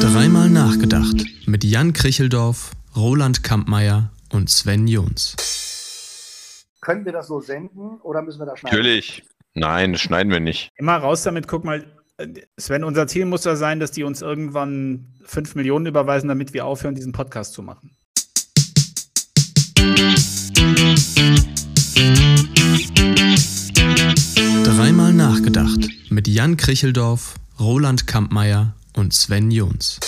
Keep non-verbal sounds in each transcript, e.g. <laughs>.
Dreimal nachgedacht mit Jan Kricheldorf, Roland Kampmeier und Sven Jons. Können wir das so senden oder müssen wir das schneiden? Natürlich. Nein, das schneiden wir nicht. Immer raus damit, guck mal, Sven, unser Ziel muss ja sein, dass die uns irgendwann 5 Millionen überweisen, damit wir aufhören, diesen Podcast zu machen. Dreimal nachgedacht mit Jan Kricheldorf, Roland Kampmeier und Sven Jons.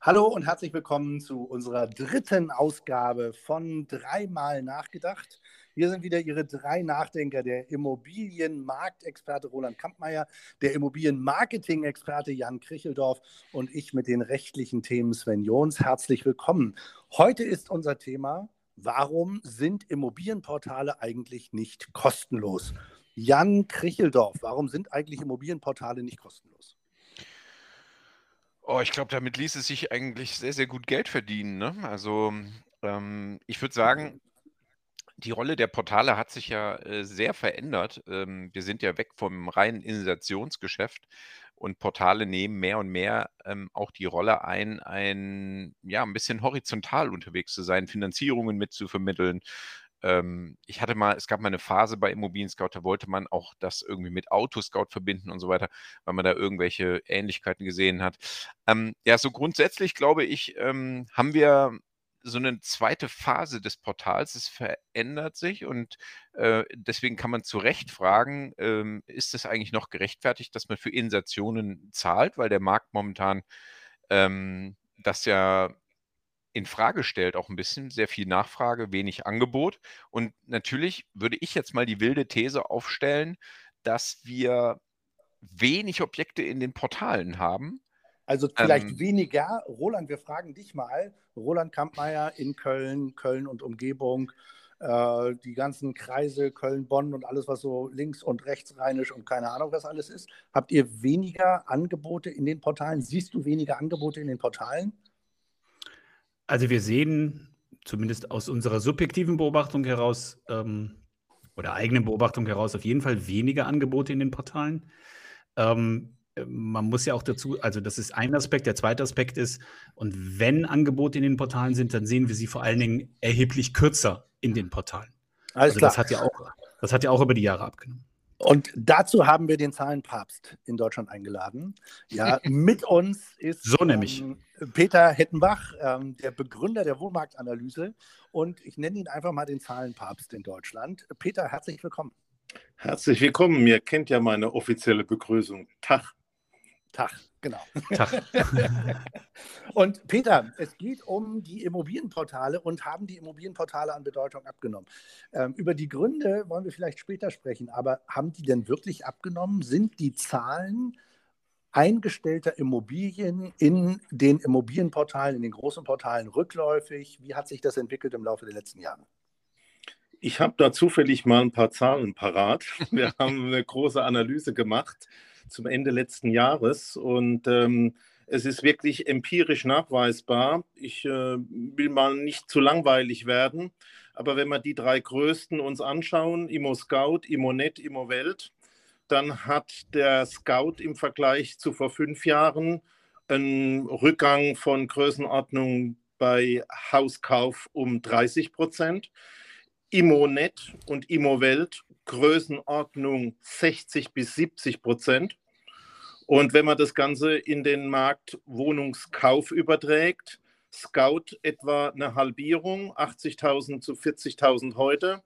Hallo und herzlich willkommen zu unserer dritten Ausgabe von Dreimal nachgedacht. Hier sind wieder Ihre drei Nachdenker, der Immobilienmarktexperte Roland Kampmeier, der Immobilienmarketing-Experte Jan Kricheldorf und ich mit den rechtlichen Themen Sven Jons. Herzlich willkommen. Heute ist unser Thema, warum sind Immobilienportale eigentlich nicht kostenlos? Jan Kricheldorf, warum sind eigentlich Immobilienportale nicht kostenlos? Oh, ich glaube, damit ließ es sich eigentlich sehr, sehr gut Geld verdienen. Ne? Also ähm, ich würde sagen, die Rolle der Portale hat sich ja äh, sehr verändert. Ähm, wir sind ja weg vom reinen Initiationsgeschäft und Portale nehmen mehr und mehr ähm, auch die Rolle ein, ein ja ein bisschen horizontal unterwegs zu sein, Finanzierungen mitzuvermitteln. Ähm, ich hatte mal, es gab mal eine Phase bei Immobilien Scout, da wollte man auch das irgendwie mit Autoscout verbinden und so weiter, weil man da irgendwelche Ähnlichkeiten gesehen hat. Ähm, ja, so grundsätzlich glaube ich, ähm, haben wir so eine zweite Phase des Portals. Es verändert sich und äh, deswegen kann man zu Recht fragen, ähm, ist es eigentlich noch gerechtfertigt, dass man für Insertionen zahlt, weil der Markt momentan ähm, das ja in Frage stellt, auch ein bisschen sehr viel Nachfrage, wenig Angebot. Und natürlich würde ich jetzt mal die wilde These aufstellen, dass wir wenig Objekte in den Portalen haben also vielleicht ähm, weniger. Roland, wir fragen dich mal. Roland Kampmeier in Köln, Köln und Umgebung, äh, die ganzen Kreise, Köln, Bonn und alles, was so links und rechts rheinisch und keine Ahnung, was alles ist. Habt ihr weniger Angebote in den Portalen? Siehst du weniger Angebote in den Portalen? Also wir sehen, zumindest aus unserer subjektiven Beobachtung heraus ähm, oder eigenen Beobachtung heraus, auf jeden Fall weniger Angebote in den Portalen. Ähm, man muss ja auch dazu, also das ist ein Aspekt. Der zweite Aspekt ist, und wenn Angebote in den Portalen sind, dann sehen wir sie vor allen Dingen erheblich kürzer in den Portalen. Alles also klar. Das hat, ja auch, das hat ja auch über die Jahre abgenommen. Und dazu haben wir den Zahlenpapst in Deutschland eingeladen. Ja, <laughs> mit uns ist so nämlich. Ähm, Peter Hettenbach, ähm, der Begründer der Wohnmarktanalyse. Und ich nenne ihn einfach mal den Zahlenpapst in Deutschland. Peter, herzlich willkommen. Herzlich willkommen. Mir kennt ja meine offizielle Begrüßung. Tag. Tag, genau. Tag. <laughs> und Peter, es geht um die Immobilienportale und haben die Immobilienportale an Bedeutung abgenommen. Ähm, über die Gründe wollen wir vielleicht später sprechen, aber haben die denn wirklich abgenommen? Sind die Zahlen eingestellter Immobilien in den Immobilienportalen, in den großen Portalen rückläufig? Wie hat sich das entwickelt im Laufe der letzten Jahre? Ich habe da zufällig mal ein paar Zahlen parat. Wir haben eine große Analyse gemacht zum Ende letzten Jahres. Und ähm, es ist wirklich empirisch nachweisbar. Ich äh, will mal nicht zu langweilig werden, aber wenn wir die drei größten uns anschauen, Immo Scout, Immonet, Immowelt, dann hat der Scout im Vergleich zu vor fünf Jahren einen Rückgang von Größenordnung bei Hauskauf um 30 Prozent. Immonet und Immowelt Größenordnung 60 bis 70 Prozent. Und wenn man das Ganze in den Markt Wohnungskauf überträgt, Scout etwa eine Halbierung, 80.000 zu 40.000 heute.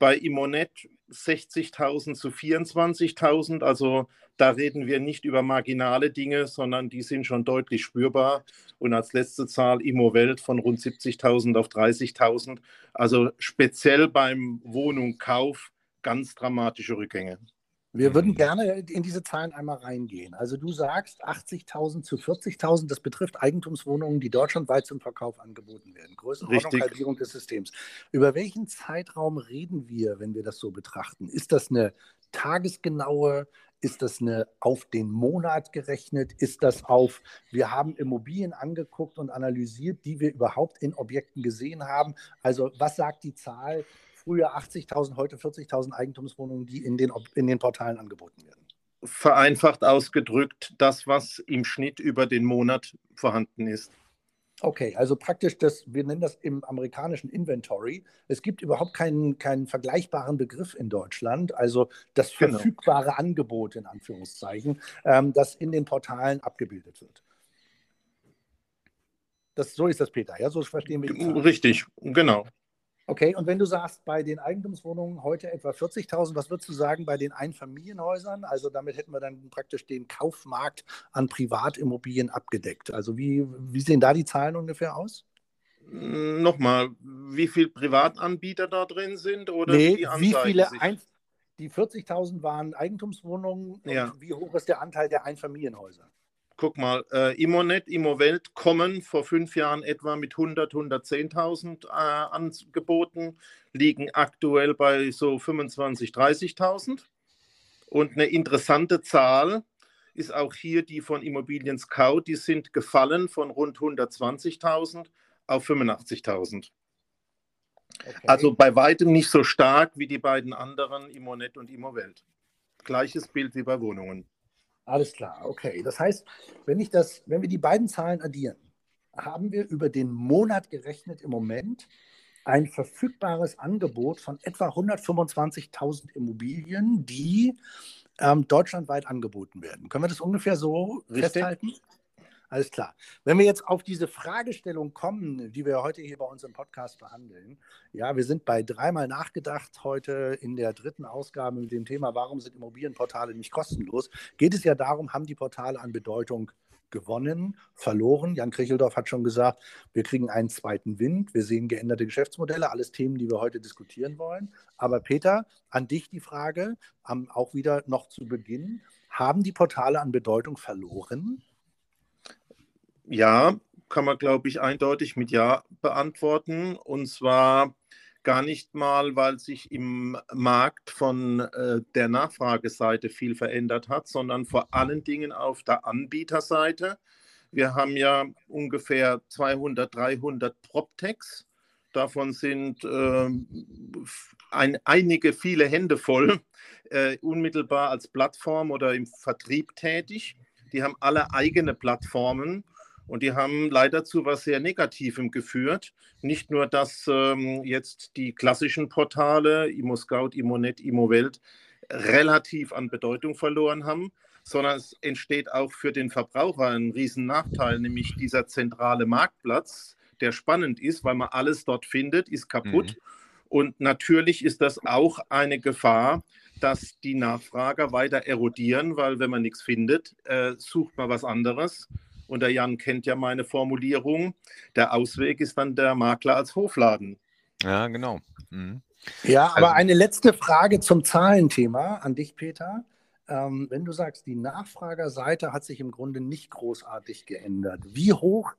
Bei Immonet 60.000 zu 24.000. Also da reden wir nicht über marginale Dinge, sondern die sind schon deutlich spürbar. Und als letzte Zahl Immowelt von rund 70.000 auf 30.000. Also speziell beim Wohnungkauf ganz dramatische Rückgänge. Wir würden gerne in diese Zahlen einmal reingehen. Also du sagst 80.000 zu 40.000, das betrifft Eigentumswohnungen, die deutschlandweit zum Verkauf angeboten werden. Größenordnung, Halbierung des Systems. Über welchen Zeitraum reden wir, wenn wir das so betrachten? Ist das eine tagesgenaue, ist das eine auf den Monat gerechnet? Ist das auf, wir haben Immobilien angeguckt und analysiert, die wir überhaupt in Objekten gesehen haben? Also was sagt die Zahl früher 80.000, heute 40.000 Eigentumswohnungen, die in den, in den Portalen angeboten werden. Vereinfacht ausgedrückt, das, was im Schnitt über den Monat vorhanden ist. Okay, also praktisch das, wir nennen das im amerikanischen Inventory. Es gibt überhaupt keinen, keinen vergleichbaren Begriff in Deutschland, also das Genau. verfügbare Angebot in Anführungszeichen, ähm, das in den Portalen abgebildet wird. Das, so ist das, Peter, ja, so verstehen wir. Richtig, genau. Okay, und wenn du sagst, bei den Eigentumswohnungen heute etwa 40.000, was würdest du sagen bei den Einfamilienhäusern? Also damit hätten wir dann praktisch den Kaufmarkt an Privatimmobilien abgedeckt. Also wie, wie sehen da die Zahlen ungefähr aus? Nochmal, wie viele Privatanbieter da drin sind oder nee, die wie viele, sich- ein, die 40.000 waren Eigentumswohnungen Ja. wie hoch ist der Anteil der Einfamilienhäuser? Guck mal, äh, Immonet, Immowelt kommen vor fünf Jahren etwa mit 100, 110.000 äh, angeboten, liegen aktuell bei so 25, 30.000. Und eine interessante Zahl ist auch hier die von Immobilien Scout, die sind gefallen von rund 120.000 auf 85.000. Okay. Also bei weitem nicht so stark wie die beiden anderen, Immonet und Immowelt. Gleiches Bild wie bei Wohnungen. Alles klar, okay. Das heißt, wenn, ich das, wenn wir die beiden Zahlen addieren, haben wir über den Monat gerechnet im Moment ein verfügbares Angebot von etwa 125.000 Immobilien, die ähm, deutschlandweit angeboten werden. Können wir das ungefähr so Richtig. festhalten? Alles klar. Wenn wir jetzt auf diese Fragestellung kommen, die wir heute hier bei uns im Podcast behandeln, ja, wir sind bei dreimal nachgedacht heute in der dritten Ausgabe mit dem Thema, warum sind Immobilienportale nicht kostenlos? Geht es ja darum, haben die Portale an Bedeutung gewonnen, verloren? Jan Kricheldorf hat schon gesagt, wir kriegen einen zweiten Wind, wir sehen geänderte Geschäftsmodelle, alles Themen, die wir heute diskutieren wollen. Aber Peter, an dich die Frage, auch wieder noch zu Beginn, haben die Portale an Bedeutung verloren? Ja, kann man, glaube ich, eindeutig mit Ja beantworten. Und zwar gar nicht mal, weil sich im Markt von äh, der Nachfrageseite viel verändert hat, sondern vor allen Dingen auf der Anbieterseite. Wir haben ja ungefähr 200, 300 PropTechs. Davon sind ähm, ein, einige, viele Hände voll, äh, unmittelbar als Plattform oder im Vertrieb tätig. Die haben alle eigene Plattformen und die haben leider zu was sehr Negativem geführt. Nicht nur, dass ähm, jetzt die klassischen Portale, ImmoScout, ImmoNet, ImmoWelt, relativ an Bedeutung verloren haben, sondern es entsteht auch für den Verbraucher ein Riesennachteil, nämlich dieser zentrale Marktplatz, der spannend ist, weil man alles dort findet, ist kaputt. Und natürlich ist das auch eine Gefahr, dass die Nachfrager weiter erodieren, weil wenn man nichts findet, äh, sucht man was anderes. Und der Jan kennt ja meine Formulierung. Der Ausweg ist dann der Makler als Hofladen. Ja, genau. Mhm. Ja, aber Also- eine letzte Frage zum Zahlenthema an dich, Peter. Ähm, wenn du sagst, die Nachfragerseite hat sich im Grunde nicht großartig geändert, wie hoch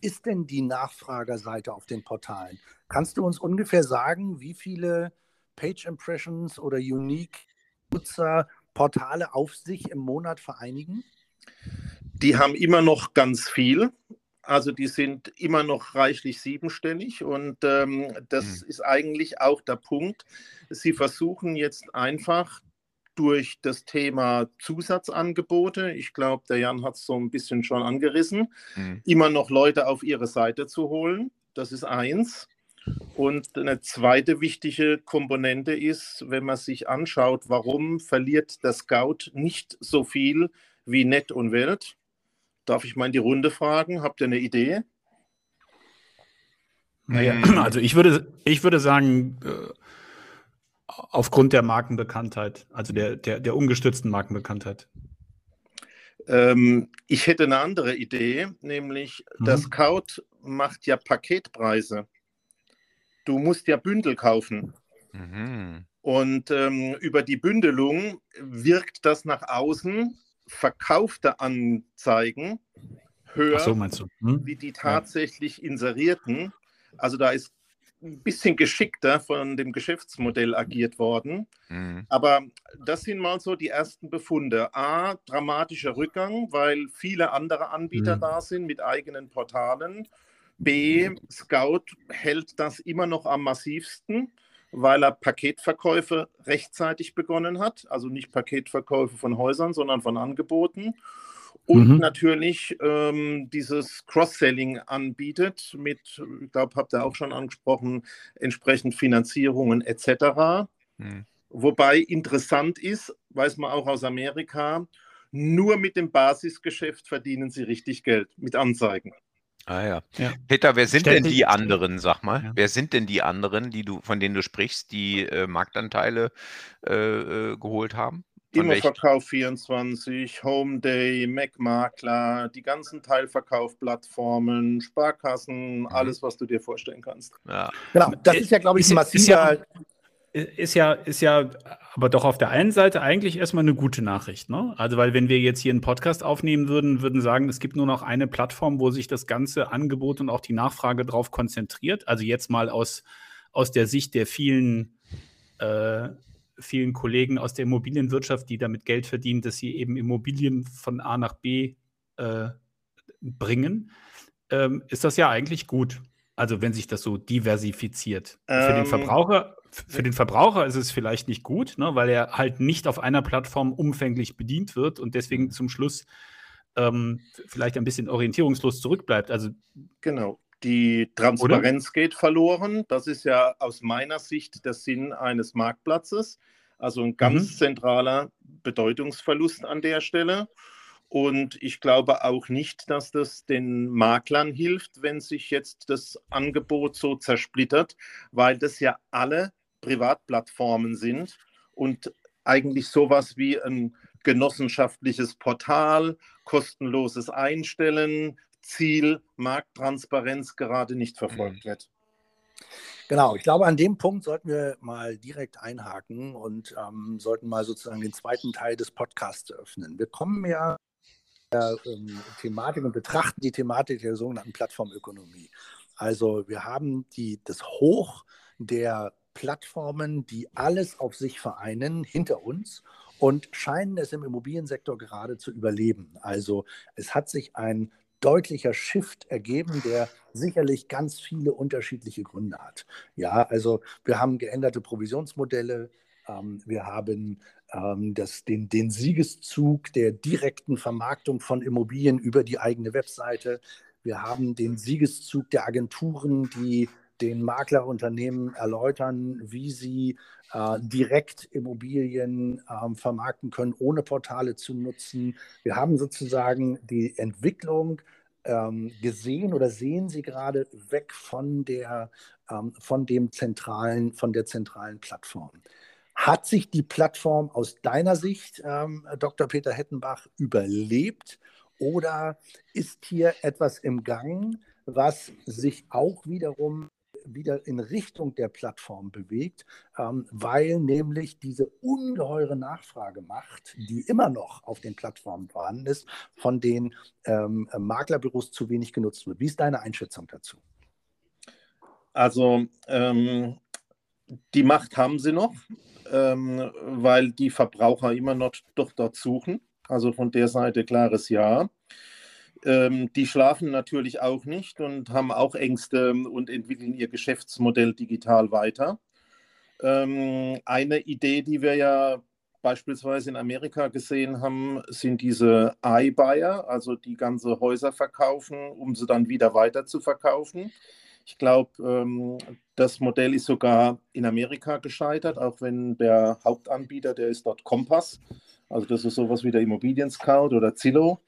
ist denn die Nachfragerseite auf den Portalen? Kannst du uns ungefähr sagen, wie viele Page Impressions oder Unique Nutzer Portale auf sich im Monat vereinigen? Die haben immer noch ganz viel. Also die sind immer noch reichlich siebenstellig und ähm, das Hm. ist eigentlich auch der Punkt. Sie versuchen jetzt einfach durch das Thema Zusatzangebote, ich glaube, der Jan hat es so ein bisschen schon angerissen, Mhm. immer noch Leute auf ihre Seite zu holen. Das ist eins. Und eine zweite wichtige Komponente ist, wenn man sich anschaut, warum verliert der Scout nicht so viel wie Net und Welt. Darf ich mal in die Runde fragen? Habt ihr eine Idee? Naja, <clears throat> also ich würde, ich würde sagen, äh, aufgrund der Markenbekanntheit, also der, der, der ungestützten Markenbekanntheit. Ähm, ich hätte eine andere Idee, nämlich der Mhm. Scout macht ja Paketpreise. Du musst ja Bündel kaufen. Mhm. Und ähm, über die Bündelung wirkt das nach außen, verkaufte Anzeigen höher so, meinst du? Hm? wie die tatsächlich inserierten. Also da ist ein bisschen geschickter von dem Geschäftsmodell agiert worden. Mhm. Aber das sind mal so die ersten Befunde. A, dramatischer Rückgang, weil viele andere Anbieter Mhm. da sind mit eigenen Portalen. B, Scout hält das immer noch am massivsten, weil er Paketverkäufe rechtzeitig begonnen hat. Also nicht Paketverkäufe von Häusern, sondern von Angeboten. Und mhm. natürlich ähm, dieses Cross-Selling anbietet mit, ich glaube, habt ihr auch schon angesprochen, entsprechend Finanzierungen etc. Mhm. Wobei interessant ist, weiß man auch aus Amerika, nur mit dem Basisgeschäft verdienen sie richtig Geld, mit Anzeigen. Ah ja. ja. Peter, wer sind Ständig. denn die anderen, sag mal? Ja. Wer sind denn die anderen, die du, von denen du sprichst, die äh, Marktanteile äh, äh geholt haben? Immoverkauf 24, Homeday, Mac-Makler, die ganzen Teilverkaufplattformen, Sparkassen, mhm. alles, was du dir vorstellen kannst. Ja. Genau, das ist ja, glaube ich, ein massiver ist ja, ist ja aber doch auf der einen Seite eigentlich erstmal eine gute Nachricht. Ne? Also, weil wenn wir jetzt hier einen Podcast aufnehmen würden, würden sagen, es gibt nur noch eine Plattform, wo sich das ganze Angebot und auch die Nachfrage drauf konzentriert. Also jetzt mal aus, aus der Sicht der vielen, äh, vielen Kollegen aus der Immobilienwirtschaft, die damit Geld verdienen, dass sie eben Immobilien von A nach B äh, bringen, ähm, ist das ja eigentlich gut. Also wenn sich das so diversifiziert. Ähm, Für den ähm, Verbraucher für den Verbraucher ist es vielleicht nicht gut, ne, weil er halt nicht auf einer Plattform umfänglich bedient wird und deswegen mhm. zum Schluss ähm, vielleicht ein bisschen orientierungslos zurückbleibt. Also genau. Die Transparenz oder? geht verloren. Das ist ja aus meiner Sicht der Sinn eines Marktplatzes. Also ein ganz mhm. zentraler Bedeutungsverlust an der Stelle. Und ich glaube auch nicht, dass das den Maklern hilft, wenn sich jetzt das Angebot so zersplittert, weil das ja alle Privatplattformen sind und eigentlich sowas wie ein genossenschaftliches Portal, kostenloses Einstellen, Ziel, Markttransparenz gerade nicht verfolgt mhm. wird. Genau, ich glaube, an dem Punkt sollten wir mal direkt einhaken und ähm, sollten mal sozusagen den zweiten Teil des Podcasts öffnen. Wir kommen ja der ähm, Thematik und betrachten die Thematik der sogenannten Plattformökonomie. Also wir haben die, das Hoch der Plattformen, die alles auf sich vereinen, hinter uns und scheinen es im Immobiliensektor gerade zu überleben. Also es hat sich ein deutlicher Shift ergeben, der sicherlich ganz viele unterschiedliche Gründe hat. Ja, also wir haben geänderte Provisionsmodelle, ähm, wir haben ähm, das, den, den Siegeszug der direkten Vermarktung von Immobilien über die eigene Webseite. Wir haben den Siegeszug der Agenturen, die den Maklerunternehmen erläutern, wie sie äh, direkt Immobilien äh, vermarkten können, ohne Portale zu nutzen. Wir haben sozusagen die Entwicklung ähm, gesehen oder sehen Sie gerade weg von der ähm, von dem zentralen von der zentralen Plattform. Hat sich die Plattform aus deiner Sicht, ähm, Dr. Peter Hettenbach, überlebt oder ist hier etwas im Gang, was sich auch wiederum wieder in Richtung der Plattform bewegt, ähm, weil nämlich diese ungeheure Nachfragemacht, die immer noch auf den Plattformen vorhanden ist, von den ähm, Maklerbüros zu wenig genutzt wird. Wie ist deine Einschätzung dazu? Also ähm, die Macht haben sie noch, ähm, weil die Verbraucher immer noch doch dort suchen. Also von der Seite klares Ja. Ähm, die schlafen natürlich auch nicht und haben auch Ängste und entwickeln ihr Geschäftsmodell digital weiter. Ähm, eine Idee, die wir ja beispielsweise in Amerika gesehen haben, sind diese iBuyer, also die ganze Häuser verkaufen, um sie dann wieder weiter zu verkaufen. Ich glaube, ähm, das Modell ist sogar in Amerika gescheitert, auch wenn der Hauptanbieter, der ist dort Kompass, also das ist sowas wie der Immobilien Scout oder Zillow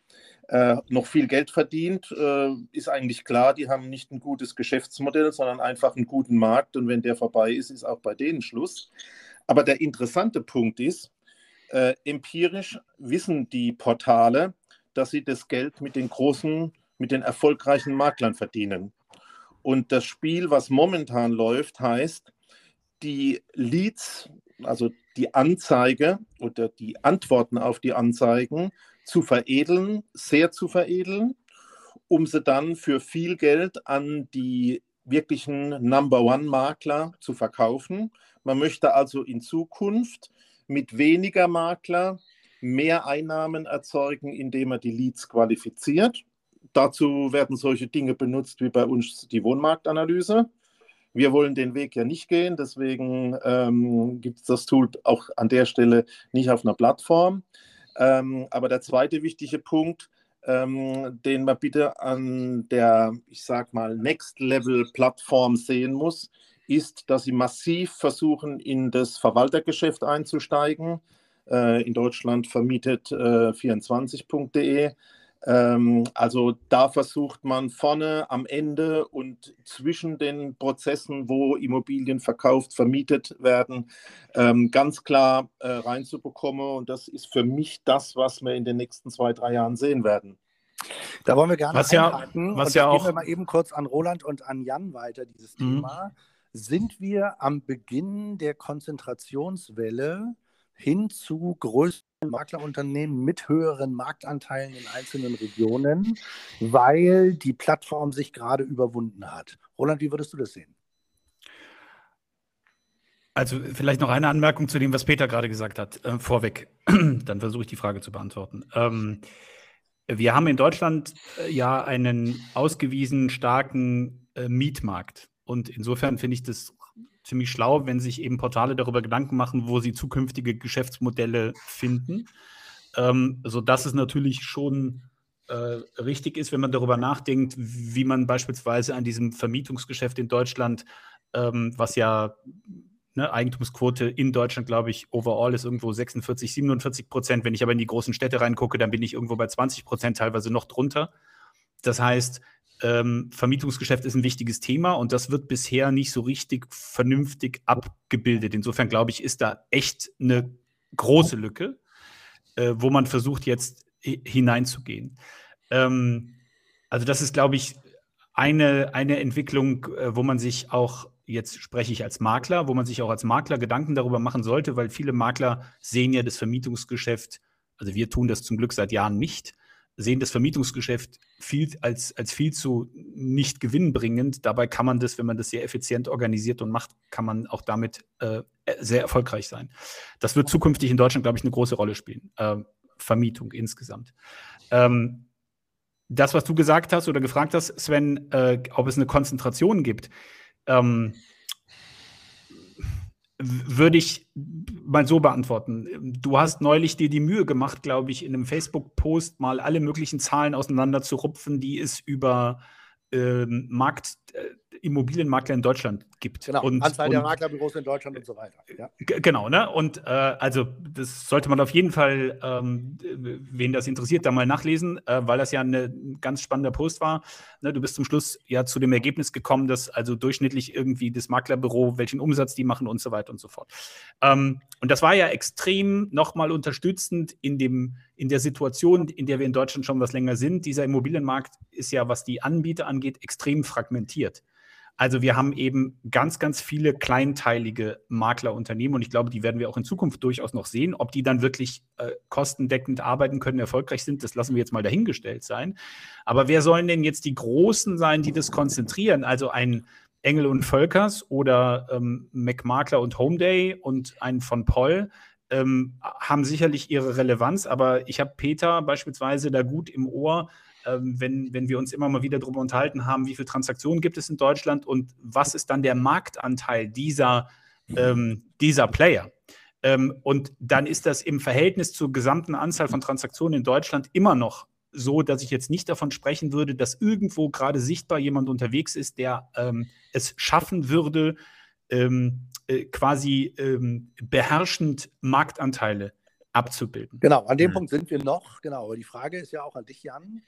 äh, noch viel Geld verdient, äh, ist eigentlich klar, die haben nicht ein gutes Geschäftsmodell, sondern einfach einen guten Markt und wenn der vorbei ist, ist auch bei denen Schluss. Aber der interessante Punkt ist, äh, empirisch wissen die Portale, dass sie das Geld mit den großen, mit den erfolgreichen Maklern verdienen. Und das Spiel, was momentan läuft, heißt, die Leads, also die Anzeige oder die Antworten auf die Anzeigen zu veredeln, sehr zu veredeln, um sie dann für viel Geld an die wirklichen Number One-Makler zu verkaufen. Man möchte also in Zukunft mit weniger Makler mehr Einnahmen erzeugen, indem er die Leads qualifiziert. Dazu werden solche Dinge benutzt wie bei uns die Wohnmarktanalyse. Wir wollen den Weg ja nicht gehen, deswegen ähm, gibt es das Tool auch an der Stelle nicht auf einer Plattform. Ähm, aber der zweite wichtige Punkt, ähm, den man bitte an der, ich sag mal, Next-Level-Plattform sehen muss, ist, dass sie massiv versuchen, in das Verwaltergeschäft einzusteigen. Äh, in Deutschland vermietet äh, 24.de. also da versucht man vorne am Ende und zwischen den Prozessen, wo Immobilien verkauft, vermietet werden, ähm, ganz klar äh, reinzubekommen. Und das ist für mich das, was wir in den nächsten zwei, drei Jahren sehen werden. Da wollen wir gerne was einhaken. Ja, was ja auch. Gehen wir mal eben kurz an Roland und an Jan weiter, dieses mhm. Thema. Sind wir am Beginn der Konzentrationswelle hin zu größeren Maklerunternehmen mit höheren Marktanteilen in einzelnen Regionen, weil die Plattform sich gerade überwunden hat. Roland, wie würdest du das sehen? Also vielleicht noch eine Anmerkung zu dem, was Peter gerade gesagt hat, äh, vorweg. <clears throat> Dann versuche ich die Frage zu beantworten. Ähm, wir haben in Deutschland äh, ja einen ausgewiesen starken äh, Mietmarkt. Und insofern finde ich das ziemlich schlau, wenn sich eben Portale darüber Gedanken machen, wo sie zukünftige Geschäftsmodelle finden. Ähm, sodass es natürlich schon äh, richtig ist, wenn man darüber nachdenkt, wie man beispielsweise an diesem Vermietungsgeschäft in Deutschland, ähm, was ja ne, Eigentumsquote in Deutschland, glaube ich, overall ist irgendwo 46, 47 Prozent. Wenn ich aber in die großen Städte reingucke, dann bin ich irgendwo bei 20 Prozent, teilweise noch drunter. Das heißt, ähm, Vermietungsgeschäft ist ein wichtiges Thema und das wird bisher nicht so richtig vernünftig abgebildet. Insofern glaube ich, ist da echt eine große Lücke, äh, wo man versucht jetzt hineinzugehen. Ähm, also das ist, glaube ich, eine, eine Entwicklung, äh, wo man sich auch, jetzt spreche ich als Makler, wo man sich auch als Makler Gedanken darüber machen sollte, weil viele Makler sehen ja das Vermietungsgeschäft, also wir tun das zum Glück seit Jahren nicht, sehen das Vermietungsgeschäft viel, als, als viel zu nicht gewinnbringend. Dabei kann man das, wenn man das sehr effizient organisiert und macht, kann man auch damit äh, sehr erfolgreich sein. Das wird zukünftig in Deutschland, glaube ich, eine große Rolle spielen. Äh, Vermietung insgesamt. Ähm, das, was du gesagt hast oder gefragt hast, Sven, äh, ob es eine Konzentration gibt, ähm, würde ich mal so beantworten. Du hast neulich dir die Mühe gemacht, glaube ich, in einem Facebook-Post mal alle möglichen Zahlen auseinander zu rupfen, die es über ähm, Markt, äh, Immobilienmakler in Deutschland gibt. Genau, und, Anzahl und, der Maklerbüros in Deutschland und so weiter. Ja. Genau, ne? Und äh, also das sollte man auf jeden Fall, ähm, wen das interessiert, da mal nachlesen, äh, weil das ja ein ganz spannender Post war. Ne? Du bist zum Schluss ja zu dem Ergebnis gekommen, dass also durchschnittlich irgendwie das Maklerbüro, welchen Umsatz die machen und so weiter und so fort. Ähm, und das war ja extrem nochmal unterstützend in, dem, in der Situation, in der wir in Deutschland schon was länger sind. Dieser Immobilienmarkt ist ja, was die Anbieter angeht, extrem fragmentiert. Also wir haben eben ganz, ganz viele kleinteilige Maklerunternehmen und ich glaube, die werden wir auch in Zukunft durchaus noch sehen. Ob die dann wirklich äh, kostendeckend arbeiten können, erfolgreich sind, das lassen wir jetzt mal dahingestellt sein. Aber wer sollen denn jetzt die Großen sein, die das konzentrieren? Also ein Engel und Völkers oder ähm, McMakler und Homeday und ein von Poll ähm, haben sicherlich ihre Relevanz, aber ich habe Peter beispielsweise da gut im Ohr, wenn, wenn wir uns immer mal wieder darüber unterhalten haben, wie viele Transaktionen gibt es in Deutschland und was ist dann der Marktanteil dieser, ähm, dieser Player. Ähm, und dann ist das im Verhältnis zur gesamten Anzahl von Transaktionen in Deutschland immer noch so, dass ich jetzt nicht davon sprechen würde, dass irgendwo gerade sichtbar jemand unterwegs ist, der ähm, es schaffen würde, ähm, äh, quasi ähm, beherrschend Marktanteile abzubilden. Genau, an dem mhm. Punkt sind wir noch. Genau, aber die Frage ist ja auch an dich, Jan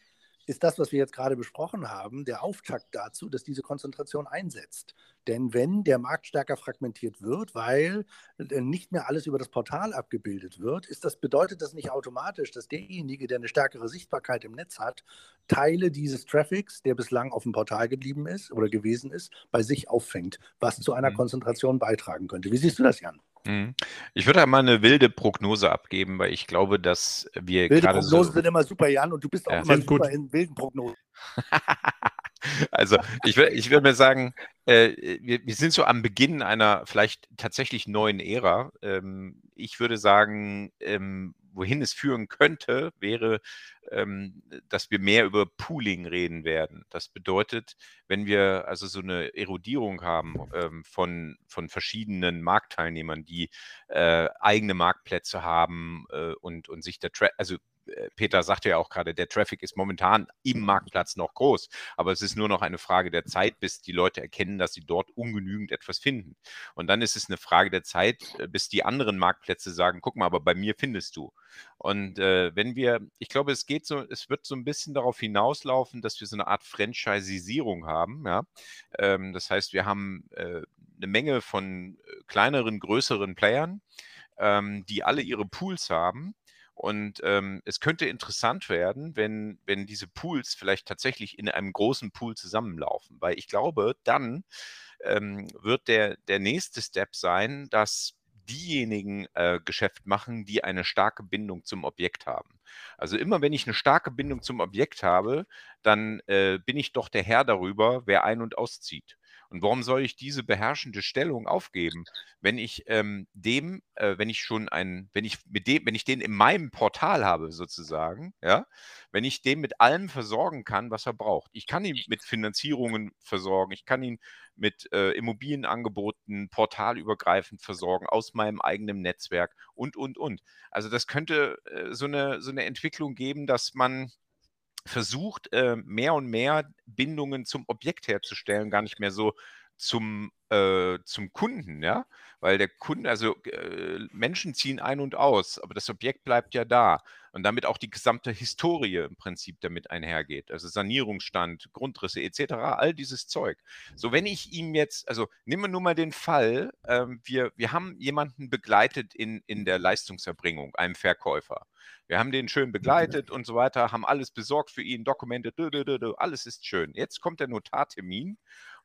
ist das, was wir jetzt gerade besprochen haben, der Auftakt dazu, dass diese Konzentration einsetzt. Denn wenn der Markt stärker fragmentiert wird, weil äh, nicht mehr alles über das Portal abgebildet wird, ist das, bedeutet das nicht automatisch, dass derjenige, der eine stärkere Sichtbarkeit im Netz hat, Teile dieses Traffics, der bislang auf dem Portal geblieben ist oder gewesen ist, bei sich auffängt, was zu einer mhm. Konzentration beitragen könnte. Wie siehst du das, Jan? Mhm. Ich würde mal eine wilde Prognose abgeben, weil ich glaube, dass wir wilde gerade Prognosen so sind immer super, Jan, und du bist auch ja, immer super gut. in wilden Prognosen. <laughs> also ich, ich würde mir sagen, äh, wir, wir, sind so am Beginn einer vielleicht tatsächlich neuen Ära. Ähm, ich würde sagen, ähm, wohin es führen könnte, wäre, ähm, dass wir mehr über Pooling reden werden. Das bedeutet, wenn wir also so eine Erodierung haben ähm, von, von verschiedenen Marktteilnehmern, die äh, eigene Marktplätze haben äh, und, und sich Tra also Peter sagte ja auch gerade, der Traffic ist momentan im Marktplatz noch groß, aber es ist nur noch eine Frage der Zeit, bis die Leute erkennen, dass sie dort ungenügend etwas finden. Und dann ist es eine Frage der Zeit, äh, bis die anderen Marktplätze sagen, guck mal, aber bei mir findest du. Und äh, wenn wir, ich glaube, es geht so, es wird so ein bisschen darauf hinauslaufen, dass wir so eine Art Franchisierung haben. Ja? Ähm, das heißt, wir haben äh, eine Menge von äh, kleineren, größeren Playern, ähm, die alle ihre Pools haben und ähm, es könnte interessant werden, wenn, wenn diese Pools vielleicht tatsächlich in einem großen Pool zusammenlaufen, weil ich glaube, dann ähm, wird der, der nächste Step sein, dass diejenigen äh, Geschäft machen, die eine starke Bindung zum Objekt haben. Also immer wenn ich eine starke Bindung zum Objekt habe, dann äh, bin ich doch der Herr darüber, wer ein- und auszieht. Und warum soll ich diese beherrschende Stellung aufgeben, wenn ich ähm, dem, äh, wenn ich schon ein, wenn ich mit dem, wenn ich den in meinem Portal habe, sozusagen, ja, wenn ich den mit allem versorgen kann, was er braucht. Ich kann ihn mit Finanzierungen versorgen, ich kann ihn mit äh, Immobilienangeboten portalübergreifend versorgen, aus meinem eigenen Netzwerk und, und, und. Also das könnte äh, so, eine, so eine Entwicklung geben, dass man versucht, äh, mehr und mehr Bindungen zum Objekt herzustellen, gar nicht mehr so zum, äh, zum Kunden, ja, weil der Kunde, also äh, Menschen ziehen ein und aus, aber das Objekt bleibt ja da und damit auch die gesamte Historie im Prinzip damit einhergeht, also Sanierungsstand, Grundrisse etc., all dieses Zeug. So, wenn ich ihm jetzt, also nehmen wir nur mal den Fall, ähm, wir, wir haben jemanden begleitet in, in der Leistungserbringung, einem Verkäufer. Wir haben den schön begleitet und so weiter, haben alles besorgt für ihn, Dokumente, alles ist schön. Jetzt kommt der Notartermin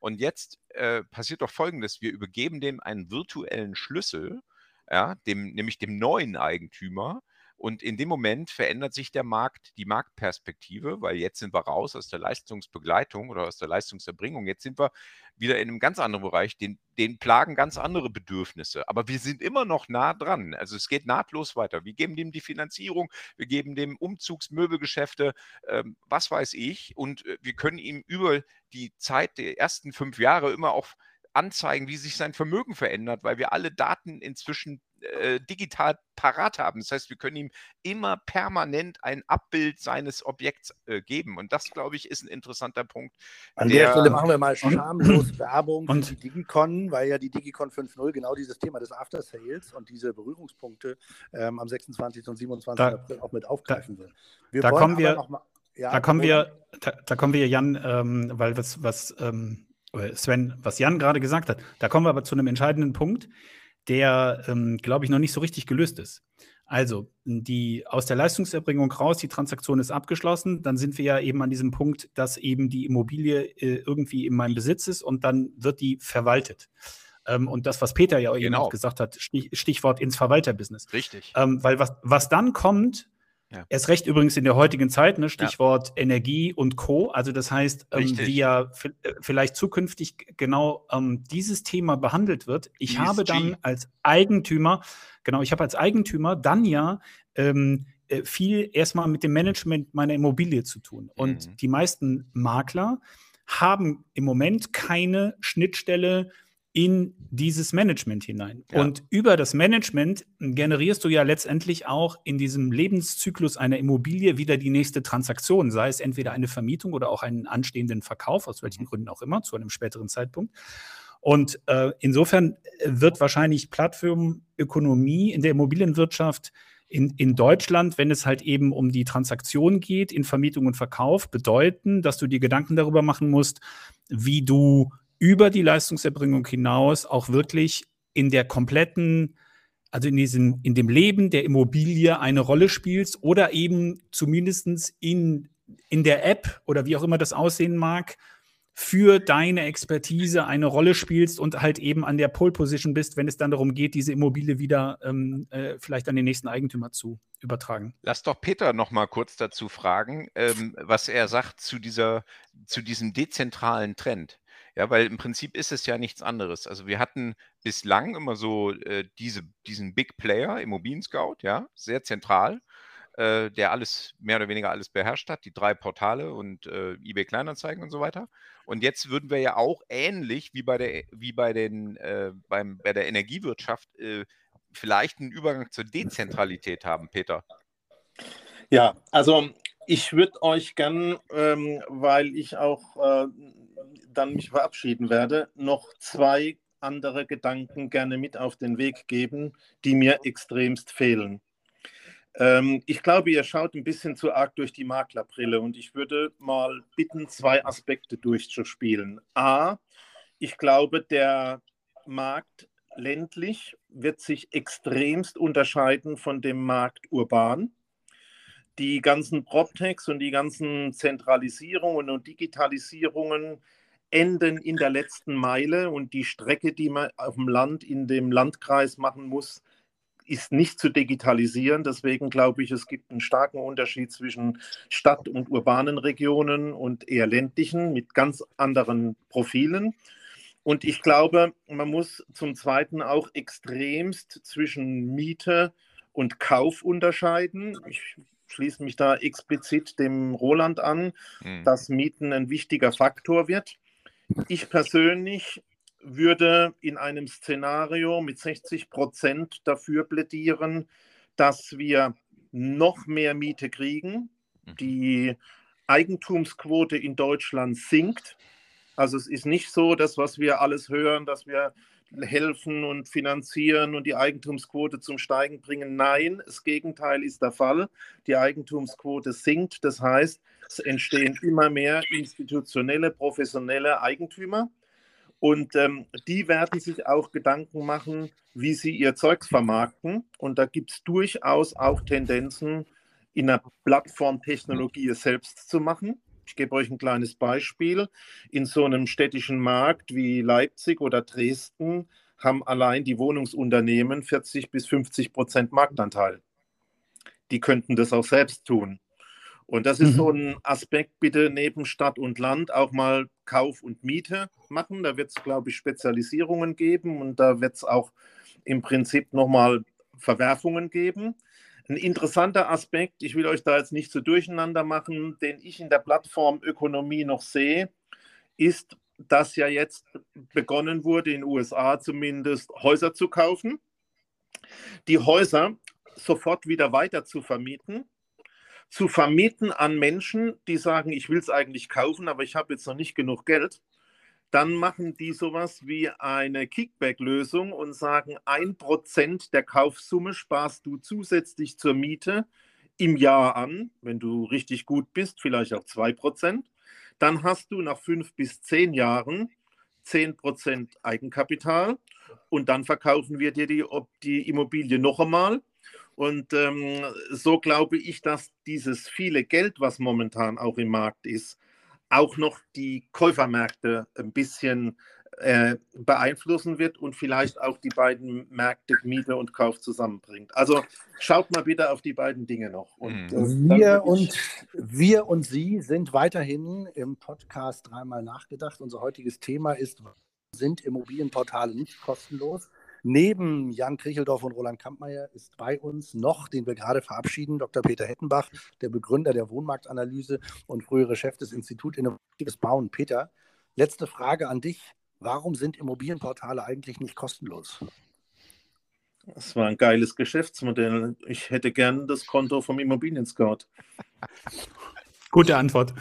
und jetzt äh, passiert doch Folgendes: Wir übergeben dem einen virtuellen Schlüssel, ja, dem, nämlich dem neuen Eigentümer. Und in dem Moment verändert sich der Markt, die Marktperspektive, weil jetzt sind wir raus aus der Leistungsbegleitung oder aus der Leistungserbringung. Jetzt sind wir wieder in einem ganz anderen Bereich, den, den plagen ganz andere Bedürfnisse. Aber wir sind immer noch nah dran. Also es geht nahtlos weiter. Wir geben dem die Finanzierung, wir geben dem Umzugsmöbelgeschäfte, ähm, was weiß ich. Und äh, wir können ihm über die Zeit der ersten fünf Jahre immer auch anzeigen, wie sich sein Vermögen verändert, weil wir alle Daten inzwischen äh, digital parat haben. Das heißt, wir können ihm immer permanent ein Abbild seines Objekts äh, geben. Und das, glaube ich, ist ein interessanter Punkt. An der, der Stelle machen wir mal schamlos <clears throat> Werbung und, für die Digicon, weil ja die Digicon 5.0 genau dieses Thema des After Sales und diese Berührungspunkte ähm, am 26. und 27. Da, April auch mit aufgreifen will. Wir da kommen wir, mal, ja, da kommen wir, da, da, kommen wir, Jan, ähm, weil was, was ähm, Sven, was Jan gerade gesagt hat, da kommen wir aber zu einem entscheidenden Punkt der, ähm, glaube ich, noch nicht so richtig gelöst ist. Also, die aus der Leistungserbringung raus, die Transaktion ist abgeschlossen, dann sind wir ja eben an diesem Punkt, dass eben die Immobilie äh, irgendwie in meinem Besitz ist und dann wird die verwaltet. Ähm, und das, was Peter ja genau. eben auch gesagt hat, Stich, Stichwort ins Verwalterbusiness. Richtig. Ähm, weil was, was dann kommt, ja. Erst recht übrigens in der heutigen Zeit, ne, Stichwort ja. Energie und Co. Also das heißt, ähm, wie ja äh, vielleicht zukünftig genau ähm, dieses Thema behandelt wird. Ich ESG. habe dann als Eigentümer, genau, ich habe als Eigentümer dann ja ähm, äh, viel erstmal mit dem Management meiner Immobilie zu tun. Und mhm. die meisten Makler haben im Moment keine Schnittstelle in dieses Management hinein. Ja. Und über das Management generierst du ja letztendlich auch in diesem Lebenszyklus einer Immobilie wieder die nächste Transaktion, sei es entweder eine Vermietung oder auch einen anstehenden Verkauf, aus welchen mhm. Gründen auch immer, zu einem späteren Zeitpunkt. Und äh, insofern wird wahrscheinlich Plattformökonomie in der Immobilienwirtschaft in, in Deutschland, wenn es halt eben um die Transaktion geht, in Vermietung und Verkauf, bedeuten, dass du dir Gedanken darüber machen musst, wie du über die Leistungserbringung hinaus auch wirklich in der kompletten, also in diesem, in dem Leben der Immobilie eine Rolle spielst oder eben zumindest in, in der App oder wie auch immer das aussehen mag, für deine Expertise eine Rolle spielst und halt eben an der Pole Position bist, wenn es dann darum geht, diese Immobilie wieder ähm, äh, vielleicht an den nächsten Eigentümer zu übertragen. Lass doch Peter noch mal kurz dazu fragen, ähm, was er sagt zu dieser, zu diesem dezentralen Trend. Ja, weil im Prinzip ist es ja nichts anderes. Also wir hatten bislang immer so äh, diese, diesen Big Player, Immobilien Scout, ja, sehr zentral, äh, der alles, mehr oder weniger alles beherrscht hat, die drei Portale und äh, eBay Kleinanzeigen und so weiter. Und jetzt würden wir ja auch ähnlich wie bei der, wie bei den, äh, beim, bei der Energiewirtschaft äh, vielleicht einen Übergang zur Dezentralität haben, Peter. Ja, also ich würde euch gern, ähm, weil ich auch äh, dann mich verabschieden werde, noch zwei andere Gedanken gerne mit auf den Weg geben, die mir extremst fehlen. Ähm, ich glaube, ihr schaut ein bisschen zu arg durch die Maklerbrille und ich würde mal bitten, zwei Aspekte durchzuspielen. A, ich glaube, der Markt ländlich wird sich extremst unterscheiden von dem Markt urban. Die ganzen PropTechs und die ganzen Zentralisierungen und Digitalisierungen enden in der letzten Meile und die Strecke, die man auf dem Land in dem Landkreis machen muss, ist nicht zu digitalisieren. Deswegen glaube ich, es gibt einen starken Unterschied zwischen Stadt- und urbanen Regionen und eher ländlichen mit ganz anderen Profilen. Und ich glaube, man muss zum Zweiten auch extremst zwischen Miete und Kauf unterscheiden. Ich schließe mich da explizit dem Roland an, mhm. dass Mieten ein wichtiger Faktor wird. Ich persönlich würde in einem Szenario mit 60 Prozent dafür plädieren, dass wir noch mehr Miete kriegen. Mhm. Die Eigentumsquote in Deutschland sinkt. Also es ist nicht so, dass was wir alles hören, dass wir helfen und finanzieren und die Eigentumsquote zum Steigen bringen. Nein, das Gegenteil ist der Fall. Die Eigentumsquote sinkt. Das heißt, es entstehen immer mehr institutionelle, professionelle Eigentümer. Und ähm, die werden sich auch Gedanken machen, wie sie ihr Zeugs vermarkten. Und da gibt es durchaus auch Tendenzen, in der Plattformtechnologie es selbst zu machen. Ich gebe euch ein kleines Beispiel. In so einem städtischen Markt wie Leipzig oder Dresden haben allein die Wohnungsunternehmen 40 bis 50 Prozent Marktanteil. Die könnten das auch selbst tun. Und das ist mhm. so ein Aspekt, bitte neben Stadt und Land auch mal Kauf und Miete machen. Da wird es, glaube ich, Spezialisierungen geben und da wird es auch im Prinzip nochmal Verwerfungen geben. Ein interessanter Aspekt, ich will euch da jetzt nicht so durcheinander machen, den ich in der Plattformökonomie noch sehe, ist, dass ja jetzt begonnen wurde, in den USA zumindest Häuser zu kaufen, die Häuser sofort wieder weiter zu vermieten zu vermieten an Menschen, die sagen, ich will es eigentlich kaufen, aber ich habe jetzt noch nicht genug Geld, dann machen die sowas wie eine Kickback-Lösung und sagen, ein Prozent der Kaufsumme sparst du zusätzlich zur Miete im Jahr an, wenn du richtig gut bist, vielleicht auch zwei Prozent. Dann hast du nach fünf bis zehn Jahren zehn Prozent Eigenkapital. Und dann verkaufen wir dir die, die Immobilie noch einmal und ähm, so glaube ich, dass dieses viele Geld, was momentan auch im Markt ist, auch noch die Käufermärkte ein bisschen äh, beeinflussen wird und vielleicht auch die beiden Märkte Miete und Kauf zusammenbringt. Also schaut mal bitte auf die beiden Dinge noch. Und, mhm. äh, wir, und, wir und Sie sind weiterhin im Podcast dreimal nachgedacht. Unser heutiges Thema ist, sind Immobilienportale nicht kostenlos? Neben Jan Kricheldorf und Roland Kampmeier ist bei uns noch, den wir gerade verabschieden, Dr. Peter Hettenbach, der Begründer der Wohnmarktanalyse und frühere Chef des Instituts Innovatives Bauen. Peter, letzte Frage an dich. Warum sind Immobilienportale eigentlich nicht kostenlos? Das war ein geiles Geschäftsmodell. Ich hätte gern das Konto vom Immobilien Scout. Gute Antwort.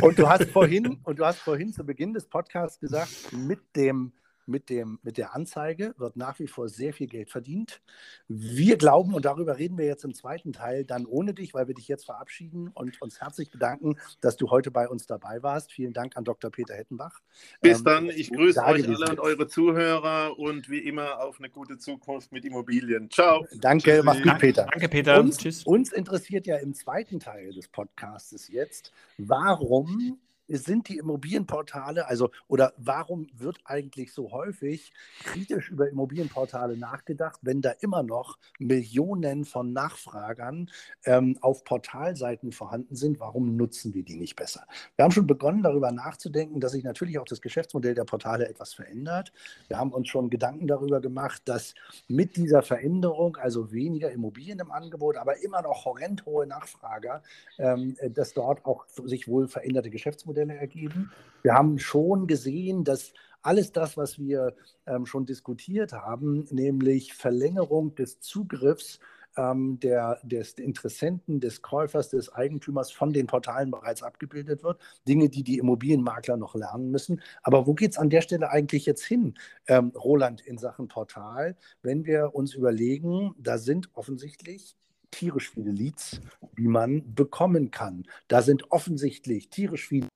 Und du hast vorhin, und du hast vorhin zu Beginn des Podcasts gesagt, mit dem mit, dem, mit der Anzeige wird nach wie vor sehr viel Geld verdient. Wir glauben, und darüber reden wir jetzt im zweiten Teil, dann ohne dich, weil wir dich jetzt verabschieden und uns herzlich bedanken, dass du heute bei uns dabei warst. Vielen Dank an Dr. Peter Hettenbach. Bis ähm, dann, ich grüße euch alle und eure Zuhörer und wie immer auf eine gute Zukunft mit Immobilien. Ciao. Danke, Tschüssi. mach's gut, Peter. Danke, Peter. Uns, Tschüss. Uns interessiert ja im zweiten Teil des Podcasts jetzt, warum sind die Immobilienportale, also oder warum wird eigentlich so häufig kritisch über Immobilienportale nachgedacht, wenn da immer noch Millionen von Nachfragern ähm, auf Portalseiten vorhanden sind? Warum nutzen wir die nicht besser? Wir haben schon begonnen, darüber nachzudenken, dass sich natürlich auch das Geschäftsmodell der Portale etwas verändert. Wir haben uns schon Gedanken darüber gemacht, dass mit dieser Veränderung, also weniger Immobilien im Angebot, aber immer noch horrend hohe Nachfrager, ähm, dass dort auch sich wohl veränderte Geschäftsmodelle ergeben. Wir haben schon gesehen, dass alles das, was wir ähm, schon diskutiert haben, nämlich Verlängerung des Zugriffs ähm, der, des Interessenten, des Käufers, des Eigentümers von den Portalen bereits abgebildet wird. Dinge, die die Immobilienmakler noch lernen müssen. Aber wo geht es an der Stelle eigentlich jetzt hin, ähm, Roland, in Sachen Portal, wenn wir uns überlegen, da sind offensichtlich tierisch viele Leads, die man bekommen kann. Da sind offensichtlich tierisch viele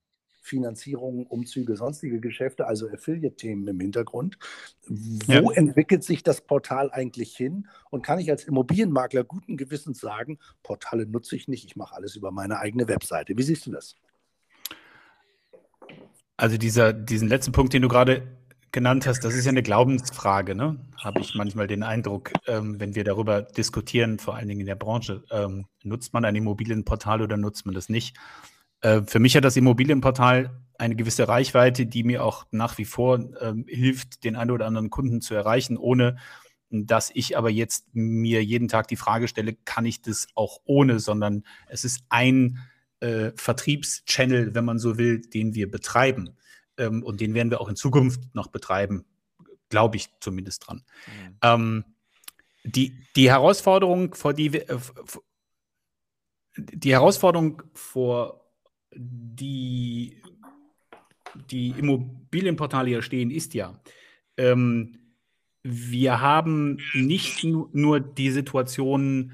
Finanzierungen, Umzüge, sonstige Geschäfte, also Affiliate-Themen im Hintergrund. Wo ja. entwickelt sich das Portal eigentlich hin? Und kann ich als Immobilienmakler guten Gewissens sagen, Portale nutze ich nicht, ich mache alles über meine eigene Webseite. Wie siehst du das? Also dieser, diesen letzten Punkt, den du gerade genannt hast, das ist ja eine Glaubensfrage, ne? habe ich manchmal den Eindruck, ähm, wenn wir darüber diskutieren, vor allen Dingen in der Branche. Ähm, nutzt man ein Immobilienportal oder nutzt man das nicht? Äh, für mich hat das Immobilienportal eine gewisse Reichweite, die mir auch nach wie vor ähm, hilft, den einen oder anderen Kunden zu erreichen, ohne dass ich aber jetzt mir jeden Tag die Frage stelle, kann ich das auch ohne, sondern es ist ein äh, Vertriebschannel, wenn man so will, den wir betreiben. Ähm, und den werden wir auch in Zukunft noch betreiben, glaube ich zumindest dran. Mhm. Ähm, die, die Herausforderung, vor die wir, äh, die Herausforderung, vor die die Immobilienportale hier stehen, ist ja, ähm, wir haben nicht nur die Situation,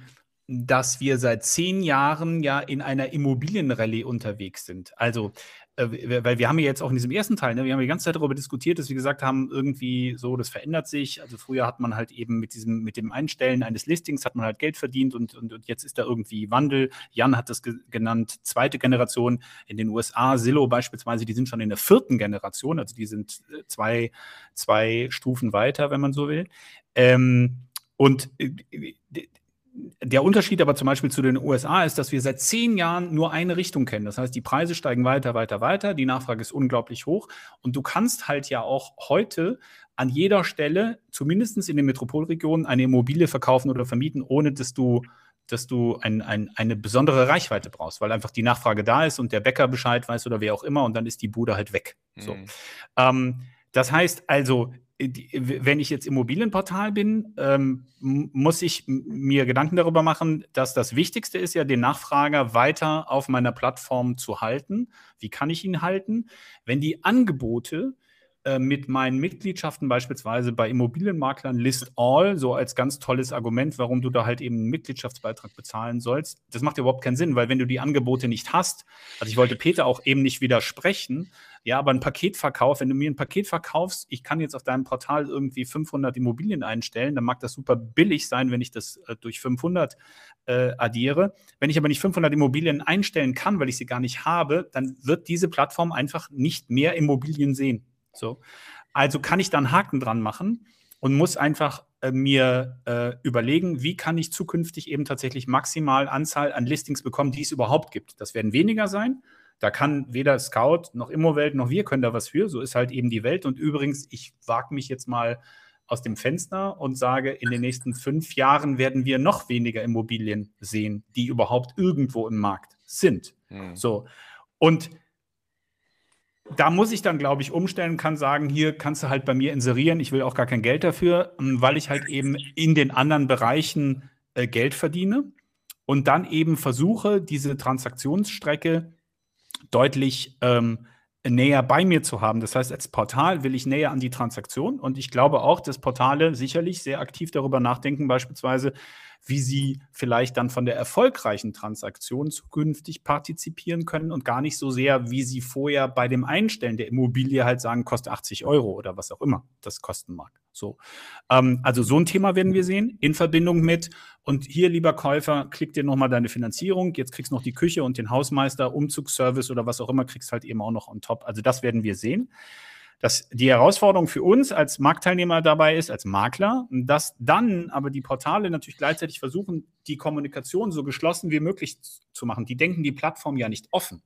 dass wir seit zehn Jahren ja in einer Immobilienrallye unterwegs sind. Also äh, weil wir haben ja jetzt auch in diesem ersten Teil, ne, wir haben die ganze Zeit darüber diskutiert, dass wir gesagt haben, irgendwie so, das verändert sich. Also früher hat man halt eben mit diesem, mit dem Einstellen eines Listings hat man halt Geld verdient und, und, und jetzt ist da irgendwie Wandel. Jan hat das ge genannt, zweite Generation in den USA, Zillow beispielsweise, die sind schon in der vierten Generation, also die sind äh, zwei, zwei Stufen weiter, wenn man so will. Ähm, und äh, der Unterschied aber zum Beispiel zu den USA ist, dass wir seit zehn Jahren nur eine Richtung kennen. Das heißt, die Preise steigen weiter, weiter, weiter, die Nachfrage ist unglaublich hoch und du kannst halt ja auch heute an jeder Stelle, zumindest in den Metropolregionen, eine Immobilie verkaufen oder vermieten, ohne dass du dass du ein, ein, eine besondere Reichweite brauchst, weil einfach die Nachfrage da ist und der Bäcker Bescheid weiß oder wer auch immer und dann ist die Bude halt weg. Mhm. So. Ähm, das heißt also, wenn ich jetzt Immobilienportal bin, ähm, muss ich mir Gedanken darüber machen, dass das Wichtigste ist ja, den Nachfrager weiter auf meiner Plattform zu halten. Wie kann ich ihn halten? Wenn die Angebote äh, mit meinen Mitgliedschaften beispielsweise bei Immobilienmaklern List All, so als ganz tolles Argument, warum du da halt eben einen Mitgliedschaftsbeitrag bezahlen sollst. Das macht überhaupt keinen Sinn, weil wenn du die Angebote nicht hast, also ich wollte Peter auch eben nicht widersprechen, ja, aber ein Paketverkauf, wenn du mir ein Paket verkaufst, ich kann jetzt auf deinem Portal irgendwie 500 Immobilien einstellen, dann mag das super billig sein, wenn ich das äh, durch 500 äh, addiere. Wenn ich aber nicht 500 Immobilien einstellen kann, weil ich sie gar nicht habe, dann wird diese Plattform einfach nicht mehr Immobilien sehen. So. Also kann ich da einen Haken dran machen und muss einfach äh, mir äh, überlegen, wie kann ich zukünftig eben tatsächlich maximal Anzahl an Listings bekommen, die es überhaupt gibt. Das werden weniger sein. Da kann weder Scout noch Immowelt noch wir können da was für. So ist halt eben die Welt. Und übrigens, ich wage mich jetzt mal aus dem Fenster und sage, in den nächsten fünf Jahren werden wir noch weniger Immobilien sehen, die überhaupt irgendwo im Markt sind. Hm. So. Und da muss ich dann, glaube ich, umstellen, kann sagen, hier kannst du halt bei mir inserieren, ich will auch gar kein Geld dafür, ähm, weil ich halt eben in den anderen Bereichen äh, Geld verdiene und dann eben versuche, diese Transaktionsstrecke deutlich ähm, näher bei mir zu haben. Das heißt, als Portal will ich näher an die Transaktion und ich glaube auch, dass Portale sicherlich sehr aktiv darüber nachdenken, beispielsweise, wie sie vielleicht dann von der erfolgreichen Transaktion zukünftig partizipieren können und gar nicht so sehr, wie sie vorher bei dem Einstellen der Immobilie halt sagen, kostet 80 Euro oder was auch immer das kosten mag. So. Ähm, also so ein Thema werden wir sehen in Verbindung mit, und hier, lieber Käufer, klick dir nochmal deine Finanzierung, jetzt kriegst du noch die Küche und den Hausmeister, Umzugsservice oder was auch immer, kriegst halt eben auch noch on top. Also das werden wir sehen. Dass die Herausforderung für uns als Marktteilnehmer dabei ist, als Makler, dass dann aber die Portale natürlich gleichzeitig versuchen, die Kommunikation so geschlossen wie möglich zu machen. Die denken die Plattform ja nicht offen,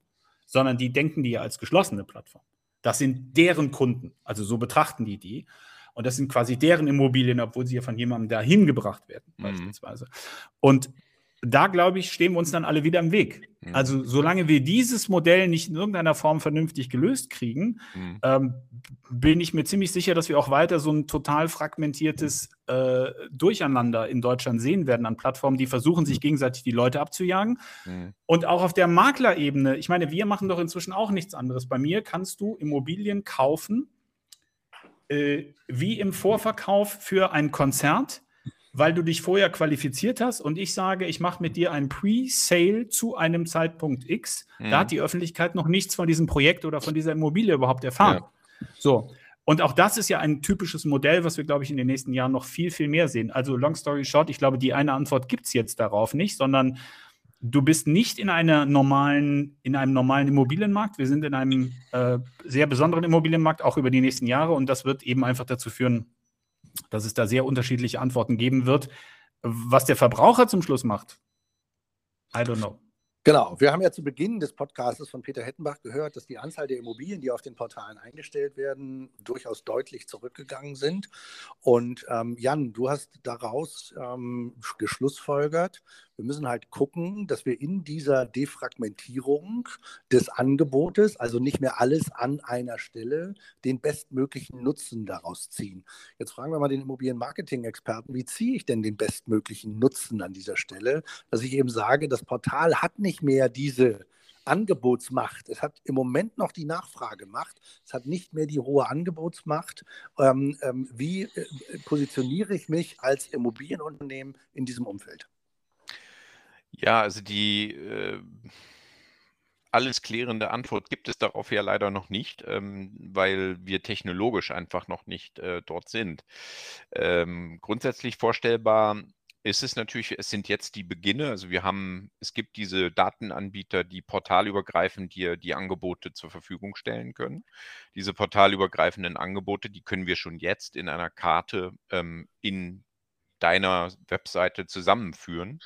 sondern die denken die ja als geschlossene Plattform. Das sind deren Kunden, also so betrachten die die. Und das sind quasi deren Immobilien, obwohl sie ja von jemandem dahin gebracht werden, mhm. beispielsweise. Und da, glaube ich, stehen wir uns dann alle wieder im Weg. Mhm. Also, solange wir dieses Modell nicht in irgendeiner Form vernünftig gelöst kriegen, mhm. ähm, bin ich mir ziemlich sicher, dass wir auch weiter so ein total fragmentiertes äh, Durcheinander in Deutschland sehen werden an Plattformen, die versuchen, sich gegenseitig die Leute abzujagen. Mhm. Und auch auf der Maklerebene, ich meine, wir machen doch inzwischen auch nichts anderes. Bei mir kannst du Immobilien kaufen, äh, wie im Vorverkauf für ein Konzert weil du dich vorher qualifiziert hast und ich sage, ich mache mit dir ein Pre-Sale zu einem Zeitpunkt X. Mhm. Da hat die Öffentlichkeit noch nichts von diesem Projekt oder von dieser Immobilie überhaupt erfahren. Ja. So. Und auch das ist ja ein typisches Modell, was wir, glaube ich, in den nächsten Jahren noch viel, viel mehr sehen. Also, long story short, ich glaube, die eine Antwort gibt es jetzt darauf nicht, sondern du bist nicht in einer normalen, in einem normalen Immobilienmarkt. Wir sind in einem äh, sehr besonderen Immobilienmarkt, auch über die nächsten Jahre. Und das wird eben einfach dazu führen, dass es da sehr unterschiedliche Antworten geben wird. Was der Verbraucher zum Schluss macht, I don't know. Genau, wir haben ja zu Beginn des Podcasts von Peter Hettenbach gehört, dass die Anzahl der Immobilien, die auf den Portalen eingestellt werden, durchaus deutlich zurückgegangen sind. Und ähm, Jan, du hast daraus ähm, geschlussfolgert, wir müssen halt gucken, dass wir in dieser Defragmentierung des Angebotes, also nicht mehr alles an einer Stelle, den bestmöglichen Nutzen daraus ziehen. Jetzt fragen wir mal den Immobilienmarketing-Experten, wie ziehe ich denn den bestmöglichen Nutzen an dieser Stelle, dass ich eben sage, das Portal hat nicht mehr diese Angebotsmacht. Es hat im Moment noch die Nachfragemacht. Es hat nicht mehr die hohe Angebotsmacht. Ähm, ähm, wie äh, positioniere ich mich als Immobilienunternehmen in diesem Umfeld? Ja, also die äh, alles klärende Antwort gibt es darauf ja leider noch nicht, ähm, weil wir technologisch einfach noch nicht äh, dort sind. Ähm, grundsätzlich vorstellbar ist es natürlich, es sind jetzt die Beginne. Also wir haben, es gibt diese Datenanbieter, die portalübergreifend dir die Angebote zur Verfügung stellen können. Diese portalübergreifenden Angebote, die können wir schon jetzt in einer Karte ähm, in deiner Webseite zusammenführen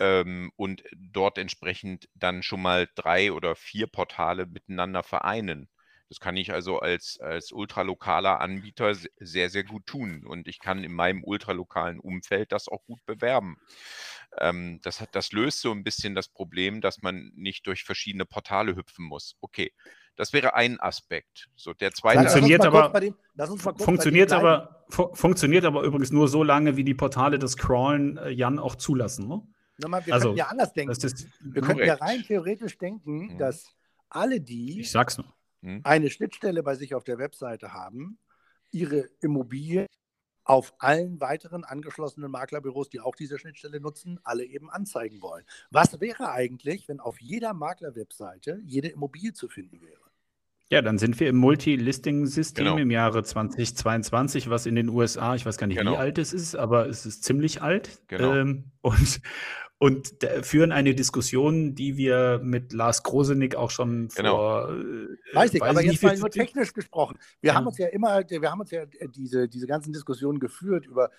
ähm, und dort entsprechend dann schon mal drei oder vier Portale miteinander vereinen. Das kann ich also als, als ultralokaler Anbieter sehr, sehr gut tun. Und ich kann in meinem ultralokalen Umfeld das auch gut bewerben. Ähm, das, hat, das löst so ein bisschen das Problem, dass man nicht durch verschiedene Portale hüpfen muss. Okay, das wäre ein Aspekt. So, der zweite funktioniert aber, dem, funktioniert, aber fu funktioniert aber übrigens nur so lange, wie die Portale das Crawlen äh, Jan auch zulassen. Ne? Nochmal, wir also, können ja anders denken. wir können ja rein theoretisch denken, mhm. dass alle die ich sag's nur. Mhm. eine Schnittstelle bei sich auf der Webseite haben, ihre Immobilie auf allen weiteren angeschlossenen Maklerbüros, die auch diese Schnittstelle nutzen, alle eben anzeigen wollen. Was wäre eigentlich, wenn auf jeder Maklerwebseite jede Immobilie zu finden wäre? Ja, dann sind wir im Multi-Listing-System genau. im Jahre 2022, was in den USA, ich weiß gar nicht, genau. wie alt es ist, aber es ist ziemlich alt. Genau. Ähm, und, und führen eine Diskussion, die wir mit Lars Grosenick auch schon genau. vor. Äh, weiß ich, weiß aber jetzt mal nur technisch gesprochen. Wir ja. haben uns ja immer, wir haben uns ja äh, diese, diese ganzen Diskussionen geführt über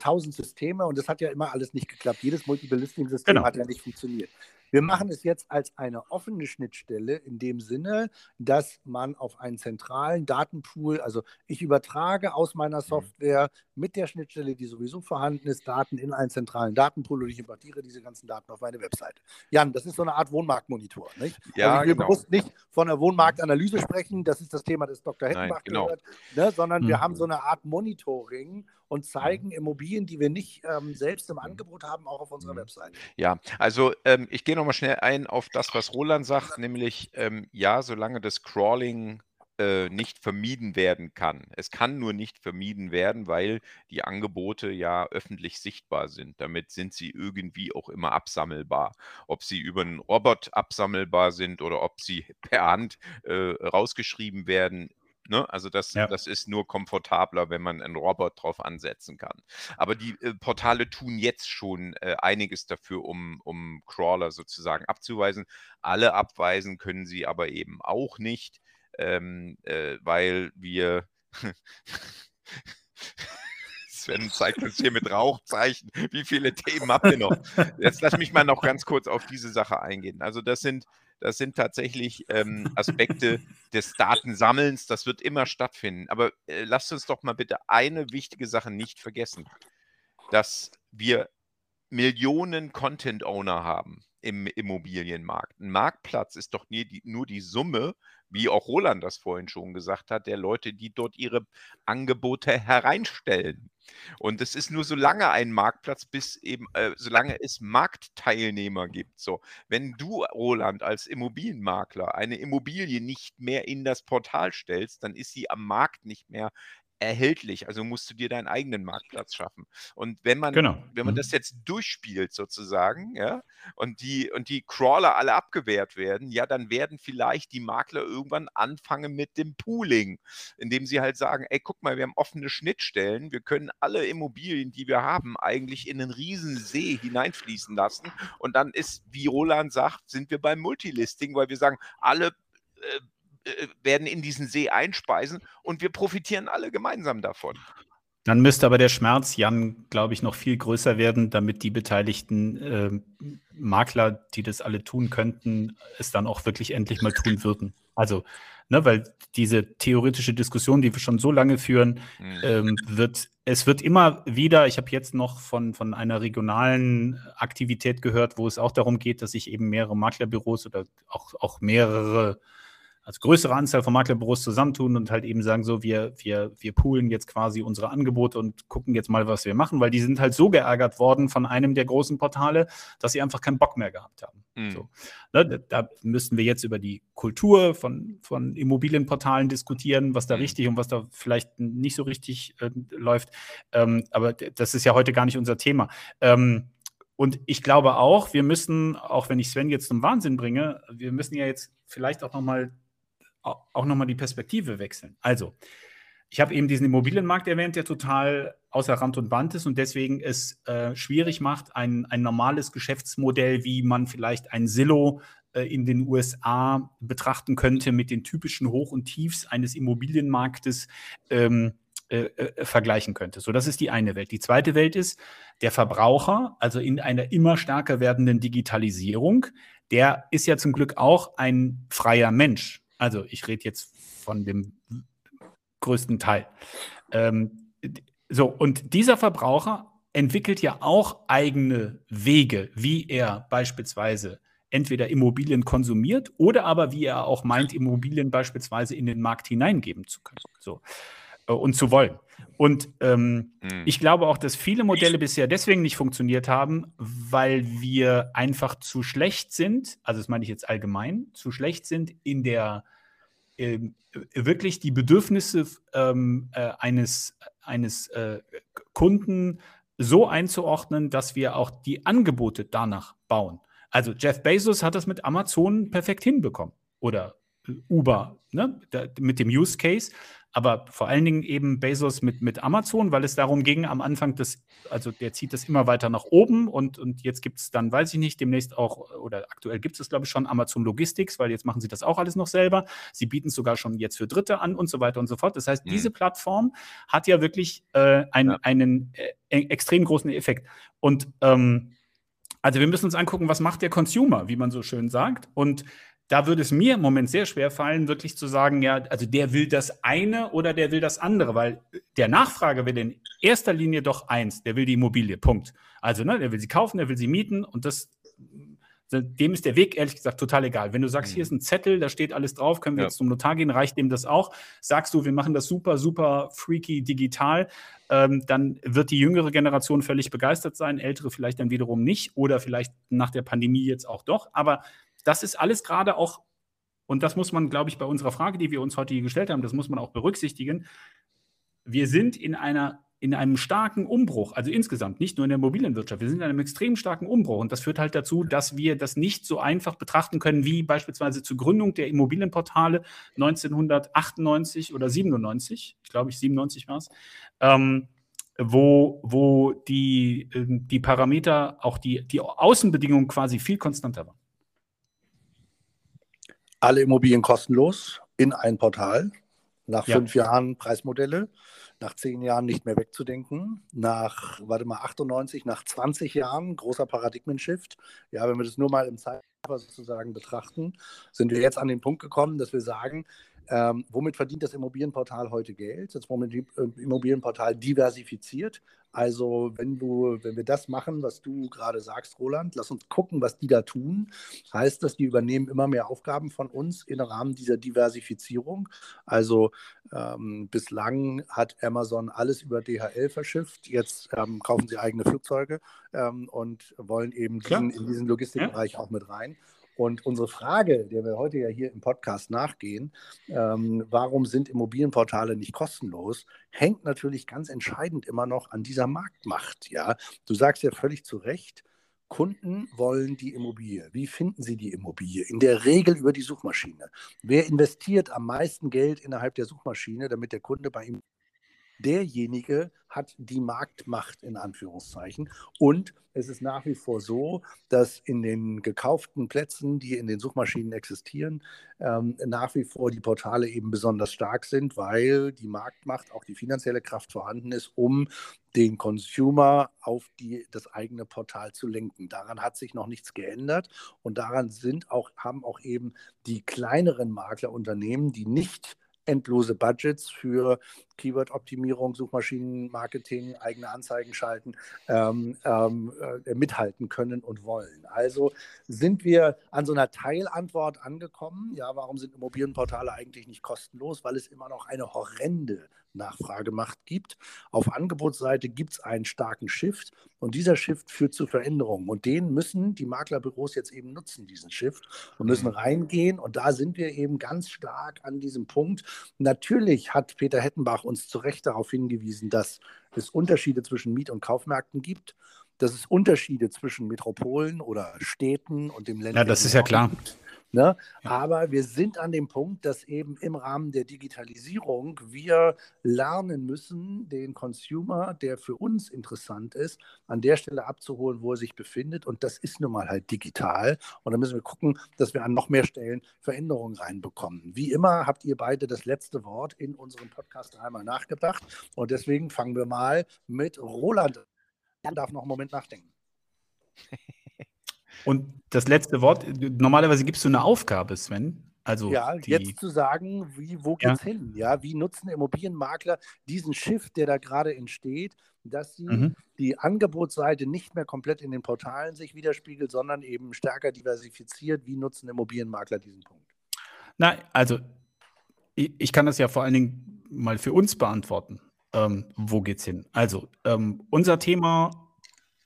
tausend Systeme und das hat ja immer alles nicht geklappt. Jedes Multiple-Listing-System genau. hat ja nicht funktioniert. Wir machen es jetzt als eine offene Schnittstelle in dem Sinne, dass man auf einen zentralen Datenpool, also ich übertrage aus meiner mhm. Software mit der Schnittstelle, die sowieso vorhanden ist, Daten in einen zentralen Datenpool und ich importiere diese ganzen Daten auf meine Webseite. Jan, das ist so eine Art Wohnmarktmonitor. Nicht? Ja, also ich will genau. bewusst nicht von einer Wohnmarktanalyse sprechen, das ist das Thema des Dr. Hettenbach genau. gehört, ne? sondern mhm. wir haben so eine Art Monitoring und zeigen Immobilien, die wir nicht ähm, selbst im mhm. Angebot haben, auch auf unserer mhm. Webseite. Ja, also ähm, ich gehe nochmal schnell ein auf das, was Roland sagt, nämlich ähm, ja, solange das Crawling äh, nicht vermieden werden kann. Es kann nur nicht vermieden werden, weil die Angebote ja öffentlich sichtbar sind. Damit sind sie irgendwie auch immer absammelbar. Ob sie über einen Robot absammelbar sind oder ob sie per Hand äh, rausgeschrieben werden, Ne? Also das, Ja. das ist nur komfortabler, wenn man einen Robot drauf ansetzen kann. Aber die äh, Portale tun jetzt schon äh, einiges dafür, um, um Crawler sozusagen abzuweisen. Alle abweisen können sie aber eben auch nicht, ähm, äh, weil wir <laughs> Sven zeigt uns hier mit Rauchzeichen, wie viele Themen habt ihr noch? Jetzt lass mich mal noch ganz kurz auf diese Sache eingehen. Also das sind, das sind tatsächlich ähm, Aspekte des Datensammelns, das wird immer stattfinden. Aber äh, lasst uns doch mal bitte eine wichtige Sache nicht vergessen, dass wir Millionen Content-Owner haben im Immobilienmarkt. Ein Marktplatz ist doch nie die, nur die Summe, wie auch Roland das vorhin schon gesagt hat, der Leute, die dort ihre Angebote hereinstellen. Und es ist nur so lange ein Marktplatz, bis eben, äh, solange es Marktteilnehmer gibt. So, wenn du, Roland, als Immobilienmakler eine Immobilie nicht mehr in das Portal stellst, dann ist sie am Markt nicht mehr erhältlich. Also musst du dir deinen eigenen Marktplatz schaffen. Und wenn man, Genau. wenn man Mhm. das jetzt durchspielt sozusagen, ja, und die, und die Crawler alle abgewehrt werden, ja, dann werden vielleicht die Makler irgendwann anfangen mit dem Pooling, indem sie halt sagen, ey, guck mal, wir haben offene Schnittstellen, wir können alle Immobilien, die wir haben, eigentlich in einen riesen See hineinfließen lassen. Und dann ist, wie Roland sagt, sind wir beim Multilisting, weil wir sagen, alle äh, werden in diesen See einspeisen und wir profitieren alle gemeinsam davon. Dann müsste aber der Schmerz, Jan, glaube ich, noch viel größer werden, damit die beteiligten ähm, Makler, die das alle tun könnten, es dann auch wirklich endlich mal tun würden. Also, ne, weil diese theoretische Diskussion, die wir schon so lange führen, Hm. ähm, wird, es wird immer wieder, ich habe jetzt noch von, von einer regionalen Aktivität gehört, wo es auch darum geht, dass sich eben mehrere Maklerbüros oder auch, auch mehrere, also größere Anzahl von Maklerbüros zusammentun und halt eben sagen, so, wir, wir, wir poolen jetzt quasi unsere Angebote und gucken jetzt mal, was wir machen, weil die sind halt so geärgert worden von einem der großen Portale, dass sie einfach keinen Bock mehr gehabt haben. Hm. So. Ne, da- da müssten wir jetzt über die Kultur von, von Immobilienportalen diskutieren, was da Mhm. richtig und was da vielleicht nicht so richtig äh, läuft. Ähm, aber das ist ja heute gar nicht unser Thema. Ähm, und ich glaube auch, wir müssen, auch wenn ich Sven jetzt zum Wahnsinn bringe, wir müssen ja jetzt vielleicht auch nochmal auch noch mal die Perspektive wechseln. Also, ich habe eben diesen Immobilienmarkt erwähnt, der total außer Rand und Band ist und deswegen es äh, schwierig macht, ein, ein normales Geschäftsmodell, wie man vielleicht ein Silo äh, in den USA betrachten könnte, mit den typischen Hoch- und Tiefs eines Immobilienmarktes ähm, äh, äh, vergleichen könnte. So, das ist die eine Welt. Die zweite Welt ist der Verbraucher, also in einer immer stärker werdenden Digitalisierung. Der ist ja zum Glück auch ein freier Mensch. Also ich rede jetzt von dem größten Teil. Ähm, so, und dieser Verbraucher entwickelt ja auch eigene Wege, wie er beispielsweise entweder Immobilien konsumiert oder aber wie er auch meint, Immobilien beispielsweise in den Markt hineingeben zu können so, äh, und zu wollen. Und ähm, Hm. ich glaube auch, dass viele Modelle bisher deswegen nicht funktioniert haben, weil wir einfach zu schlecht sind, also das meine ich jetzt allgemein, zu schlecht sind in der ähm, wirklich die Bedürfnisse ähm, äh, eines, eines äh, Kunden so einzuordnen, dass wir auch die Angebote danach bauen. Also Jeff Bezos hat das mit Amazon perfekt hinbekommen oder äh, Uber ne? da, mit dem Use Case, aber vor allen Dingen eben Bezos mit, mit Amazon, weil es darum ging, am Anfang das, also der zieht das immer weiter nach oben und, und jetzt gibt es dann, weiß ich nicht, demnächst auch, oder aktuell gibt es, glaube ich, schon Amazon Logistics, weil jetzt machen sie das auch alles noch selber. Sie bieten es sogar schon jetzt für Dritte an und so weiter und so fort. Das heißt, Mhm. diese Plattform hat ja wirklich äh, ein, Ja. einen äh, e- extrem großen Effekt. Und ähm, also wir müssen uns angucken, was macht der Consumer, wie man so schön sagt. Und da würde es mir im Moment sehr schwer fallen, wirklich zu sagen, ja, also der will das eine oder der will das andere, weil der Nachfrager will in erster Linie doch eins, der will die Immobilie, Punkt. Also, ne, der will sie kaufen, der will sie mieten und das, dem ist der Weg, ehrlich gesagt, total egal. Wenn du sagst, Mhm. hier ist ein Zettel, da steht alles drauf, können wir Ja. jetzt zum Notar gehen, reicht dem das auch? Sagst du, wir machen das super, super freaky digital, ähm, dann wird die jüngere Generation völlig begeistert sein, ältere vielleicht dann wiederum nicht oder vielleicht nach der Pandemie jetzt auch doch. Aber das ist alles gerade auch, und das muss man, glaube ich, bei unserer Frage, die wir uns heute hier gestellt haben, das muss man auch berücksichtigen. Wir sind in einer in einem starken Umbruch, also insgesamt, nicht nur in der Immobilienwirtschaft, wir sind in einem extrem starken Umbruch und das führt halt dazu, dass wir das nicht so einfach betrachten können wie beispielsweise zur Gründung der Immobilienportale 1998 oder 97, ich glaube ich 97 war es, ähm, wo, wo die, ähm, die Parameter, auch die, die Außenbedingungen quasi viel konstanter waren. Alle Immobilien kostenlos in ein Portal, nach ja. fünf Jahren Preismodelle nach zehn Jahren nicht mehr wegzudenken, nach, warte mal, 98, nach 20 Jahren, großer Paradigmen-Shift. Ja, wenn wir das nur mal im Zeitraffer sozusagen betrachten, sind wir jetzt an den Punkt gekommen, dass wir sagen, ähm, womit verdient das Immobilienportal heute Geld? Das äh, Immobilienportal diversifiziert. Also wenn du, wenn wir das machen, was du gerade sagst, Roland, lass uns gucken, was die da tun. Heißt das, die übernehmen immer mehr Aufgaben von uns im Rahmen dieser Diversifizierung. Also ähm, bislang hat Amazon alles über DHL verschifft. Jetzt ähm, kaufen sie eigene Flugzeuge ähm, und wollen eben diesen, in diesen Logistikbereich ja. auch mit rein. Und unsere Frage, der wir heute ja hier im Podcast nachgehen, ähm, warum sind Immobilienportale nicht kostenlos, hängt natürlich ganz entscheidend immer noch an dieser Marktmacht. Ja, du sagst ja völlig zu Recht, Kunden wollen die Immobilie. Wie finden sie die Immobilie? In der Regel über die Suchmaschine. Wer investiert am meisten Geld innerhalb der Suchmaschine, damit der Kunde bei ihm derjenige hat die Marktmacht in Anführungszeichen. Und es ist nach wie vor so, dass in den gekauften Plätzen, die in den Suchmaschinen existieren, ähm, nach wie vor die Portale eben besonders stark sind, weil die Marktmacht, auch die finanzielle Kraft vorhanden ist, um den Consumer auf die, das eigene Portal zu lenken. Daran hat sich noch nichts geändert und daran sind auch, haben auch eben die kleineren Maklerunternehmen, die nicht endlose Budgets für Keyword-Optimierung, Suchmaschinenmarketing, eigene Anzeigen schalten, ähm, ähm, äh, mithalten können und wollen. Also sind wir an so einer Teilantwort angekommen. Ja, warum sind Immobilienportale eigentlich nicht kostenlos? Weil es immer noch eine horrende Nachfragemacht gibt. Auf Angebotsseite gibt es einen starken Shift und dieser Shift führt zu Veränderungen. Und den müssen die Maklerbüros jetzt eben nutzen, diesen Shift, und müssen mhm. reingehen. Und da sind wir eben ganz stark an diesem Punkt. Natürlich hat Peter Hettenbach uns zu Recht darauf hingewiesen, dass es Unterschiede zwischen Miet- und Kaufmärkten gibt, dass es Unterschiede zwischen Metropolen oder Städten und dem ländlichen Ja, das ist ja klar. Gibt. Ne? Ja. Aber wir sind an dem Punkt, dass eben im Rahmen der Digitalisierung wir lernen müssen, den Consumer, der für uns interessant ist, an der Stelle abzuholen, wo er sich befindet. Und das ist nun mal halt digital. Und da müssen wir gucken, dass wir an noch mehr Stellen Veränderungen reinbekommen. Wie immer habt ihr beide das letzte Wort in unserem Podcast einmal nachgedacht. Und deswegen fangen wir mal mit Roland. Er darf noch einen Moment nachdenken. <laughs> Und das letzte Wort, normalerweise gibst du eine Aufgabe, Sven. Also ja, die, jetzt zu sagen, wie, wo geht's ja. hin? Ja, wie nutzen Immobilienmakler diesen Shift, der da gerade entsteht, dass sie mhm. die Angebotsseite nicht mehr komplett in den Portalen sich widerspiegelt, sondern eben stärker diversifiziert. Wie nutzen Immobilienmakler diesen Punkt? Na, also ich, ich kann das ja vor allen Dingen mal für uns beantworten. Ähm, wo geht's hin? Also ähm, unser Thema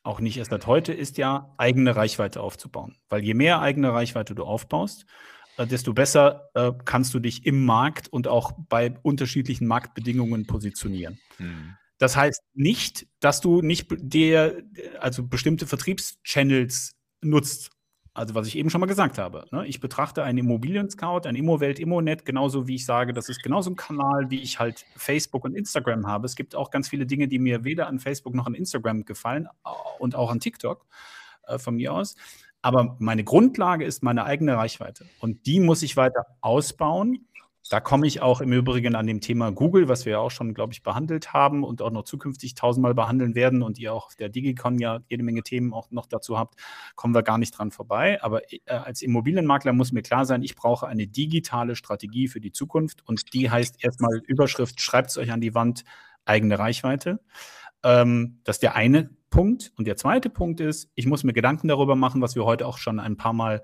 auch nicht erst seit heute, ist ja, eigene Reichweite aufzubauen. Weil je mehr eigene Reichweite du aufbaust, äh, desto besser äh, kannst du dich im Markt und auch bei unterschiedlichen Marktbedingungen positionieren. Hm. Das heißt nicht, dass du nicht dir, also bestimmte Vertriebschannels nutzt, also was ich eben schon mal gesagt habe. Ne? Ich betrachte einen Immobilien-Scout, ein Immowelt, Immonet, genauso wie ich sage, das ist genauso ein Kanal, wie ich halt Facebook und Instagram habe. Es gibt auch ganz viele Dinge, die mir weder an Facebook noch an Instagram gefallen und auch an TikTok äh, von mir aus. Aber meine Grundlage ist meine eigene Reichweite und die muss ich weiter ausbauen da komme ich auch im Übrigen an dem Thema Google, was wir ja auch schon, glaube ich, behandelt haben und auch noch zukünftig tausendmal behandeln werden und ihr auch auf der Digicon ja jede Menge Themen auch noch dazu habt, kommen wir gar nicht dran vorbei. Aber äh, als Immobilienmakler muss mir klar sein, ich brauche eine digitale Strategie für die Zukunft und die heißt erstmal Überschrift, schreibt es euch an die Wand, eigene Reichweite. Ähm, das ist der eine Punkt. Und der zweite Punkt ist, ich muss mir Gedanken darüber machen, was wir heute auch schon ein paar Mal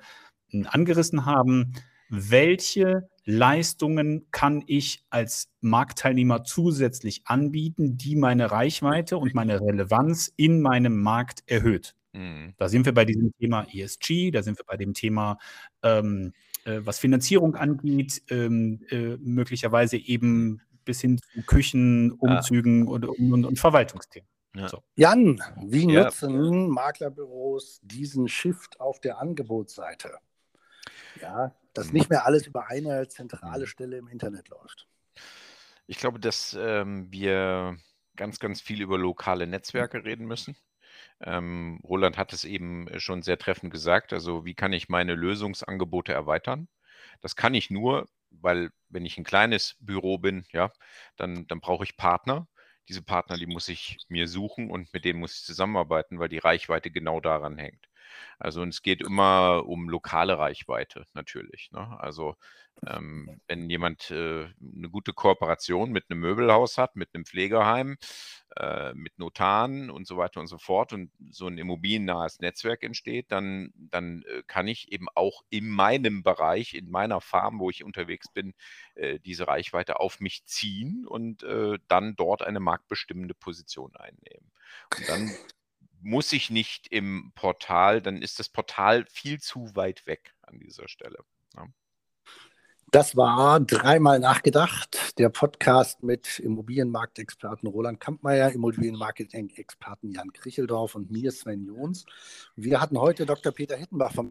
hm, angerissen haben welche Leistungen kann ich als Marktteilnehmer zusätzlich anbieten, die meine Reichweite und meine Relevanz in meinem Markt erhöht. Mhm. Da sind wir bei diesem Thema ESG, da sind wir bei dem Thema, ähm, äh, was Finanzierung angeht, ähm, äh, möglicherweise eben bis hin zu Küchen, Umzügen und, und, und Verwaltungsthemen. Ja. So. Jan, wie ja. nutzen Maklerbüros diesen Shift auf der Angebotsseite? Ja, dass nicht mehr alles über eine zentrale mhm. Stelle im Internet läuft. Ich glaube, dass ähm, wir ganz, ganz viel über lokale Netzwerke reden müssen. Ähm, Roland hat es eben schon sehr treffend gesagt. Also, wie kann ich meine Lösungsangebote erweitern? Das kann ich nur, weil wenn ich ein kleines Büro bin, ja, dann, dann brauche ich Partner. Diese Partner, die muss ich mir suchen und mit denen muss ich zusammenarbeiten, weil die Reichweite genau daran hängt. Also und es geht immer um lokale Reichweite natürlich. Ne? Also ähm, wenn jemand äh, eine gute Kooperation mit einem Möbelhaus hat, mit einem Pflegeheim, äh, mit Notaren und so weiter und so fort und so ein immobiliennahes Netzwerk entsteht, dann, dann äh, kann ich eben auch in meinem Bereich, in meiner Farm, wo ich unterwegs bin, äh, diese Reichweite auf mich ziehen und äh, dann dort eine marktbestimmende Position einnehmen. Und dann muss ich nicht im Portal, dann ist das Portal viel zu weit weg an dieser Stelle. Ja. Das war dreimal nachgedacht, der Podcast mit Immobilienmarktexperten Roland Kampmeier, Immobilienmarketing-Experten Jan Kricheldorf und mir Sven Jons. Wir hatten heute Dr. Peter Hittenbach vom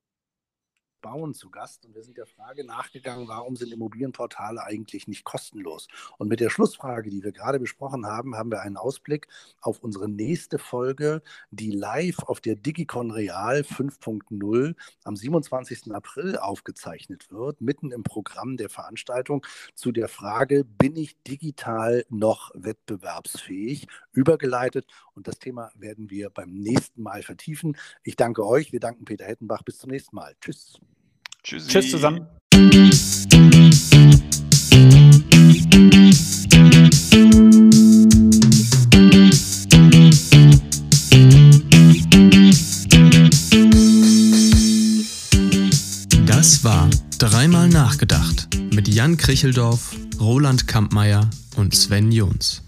Bauen zu Gast und wir sind der Frage nachgegangen, warum sind Immobilienportale eigentlich nicht kostenlos? Und mit der Schlussfrage, die wir gerade besprochen haben, haben wir einen Ausblick auf unsere nächste Folge, die live auf der Digicon Real 5.0 am 27. April aufgezeichnet wird, mitten im Programm der Veranstaltung zu der Frage, bin ich digital noch wettbewerbsfähig? Übergeleitet und das Thema werden wir beim nächsten Mal vertiefen. Ich danke euch, wir danken Peter Hettenbach. Bis zum nächsten Mal. Tschüss. Tschüssi. Tschüss zusammen. Das war Dreimal nachgedacht mit Jan Kricheldorf, Roland Kampmeier und Sven Jons.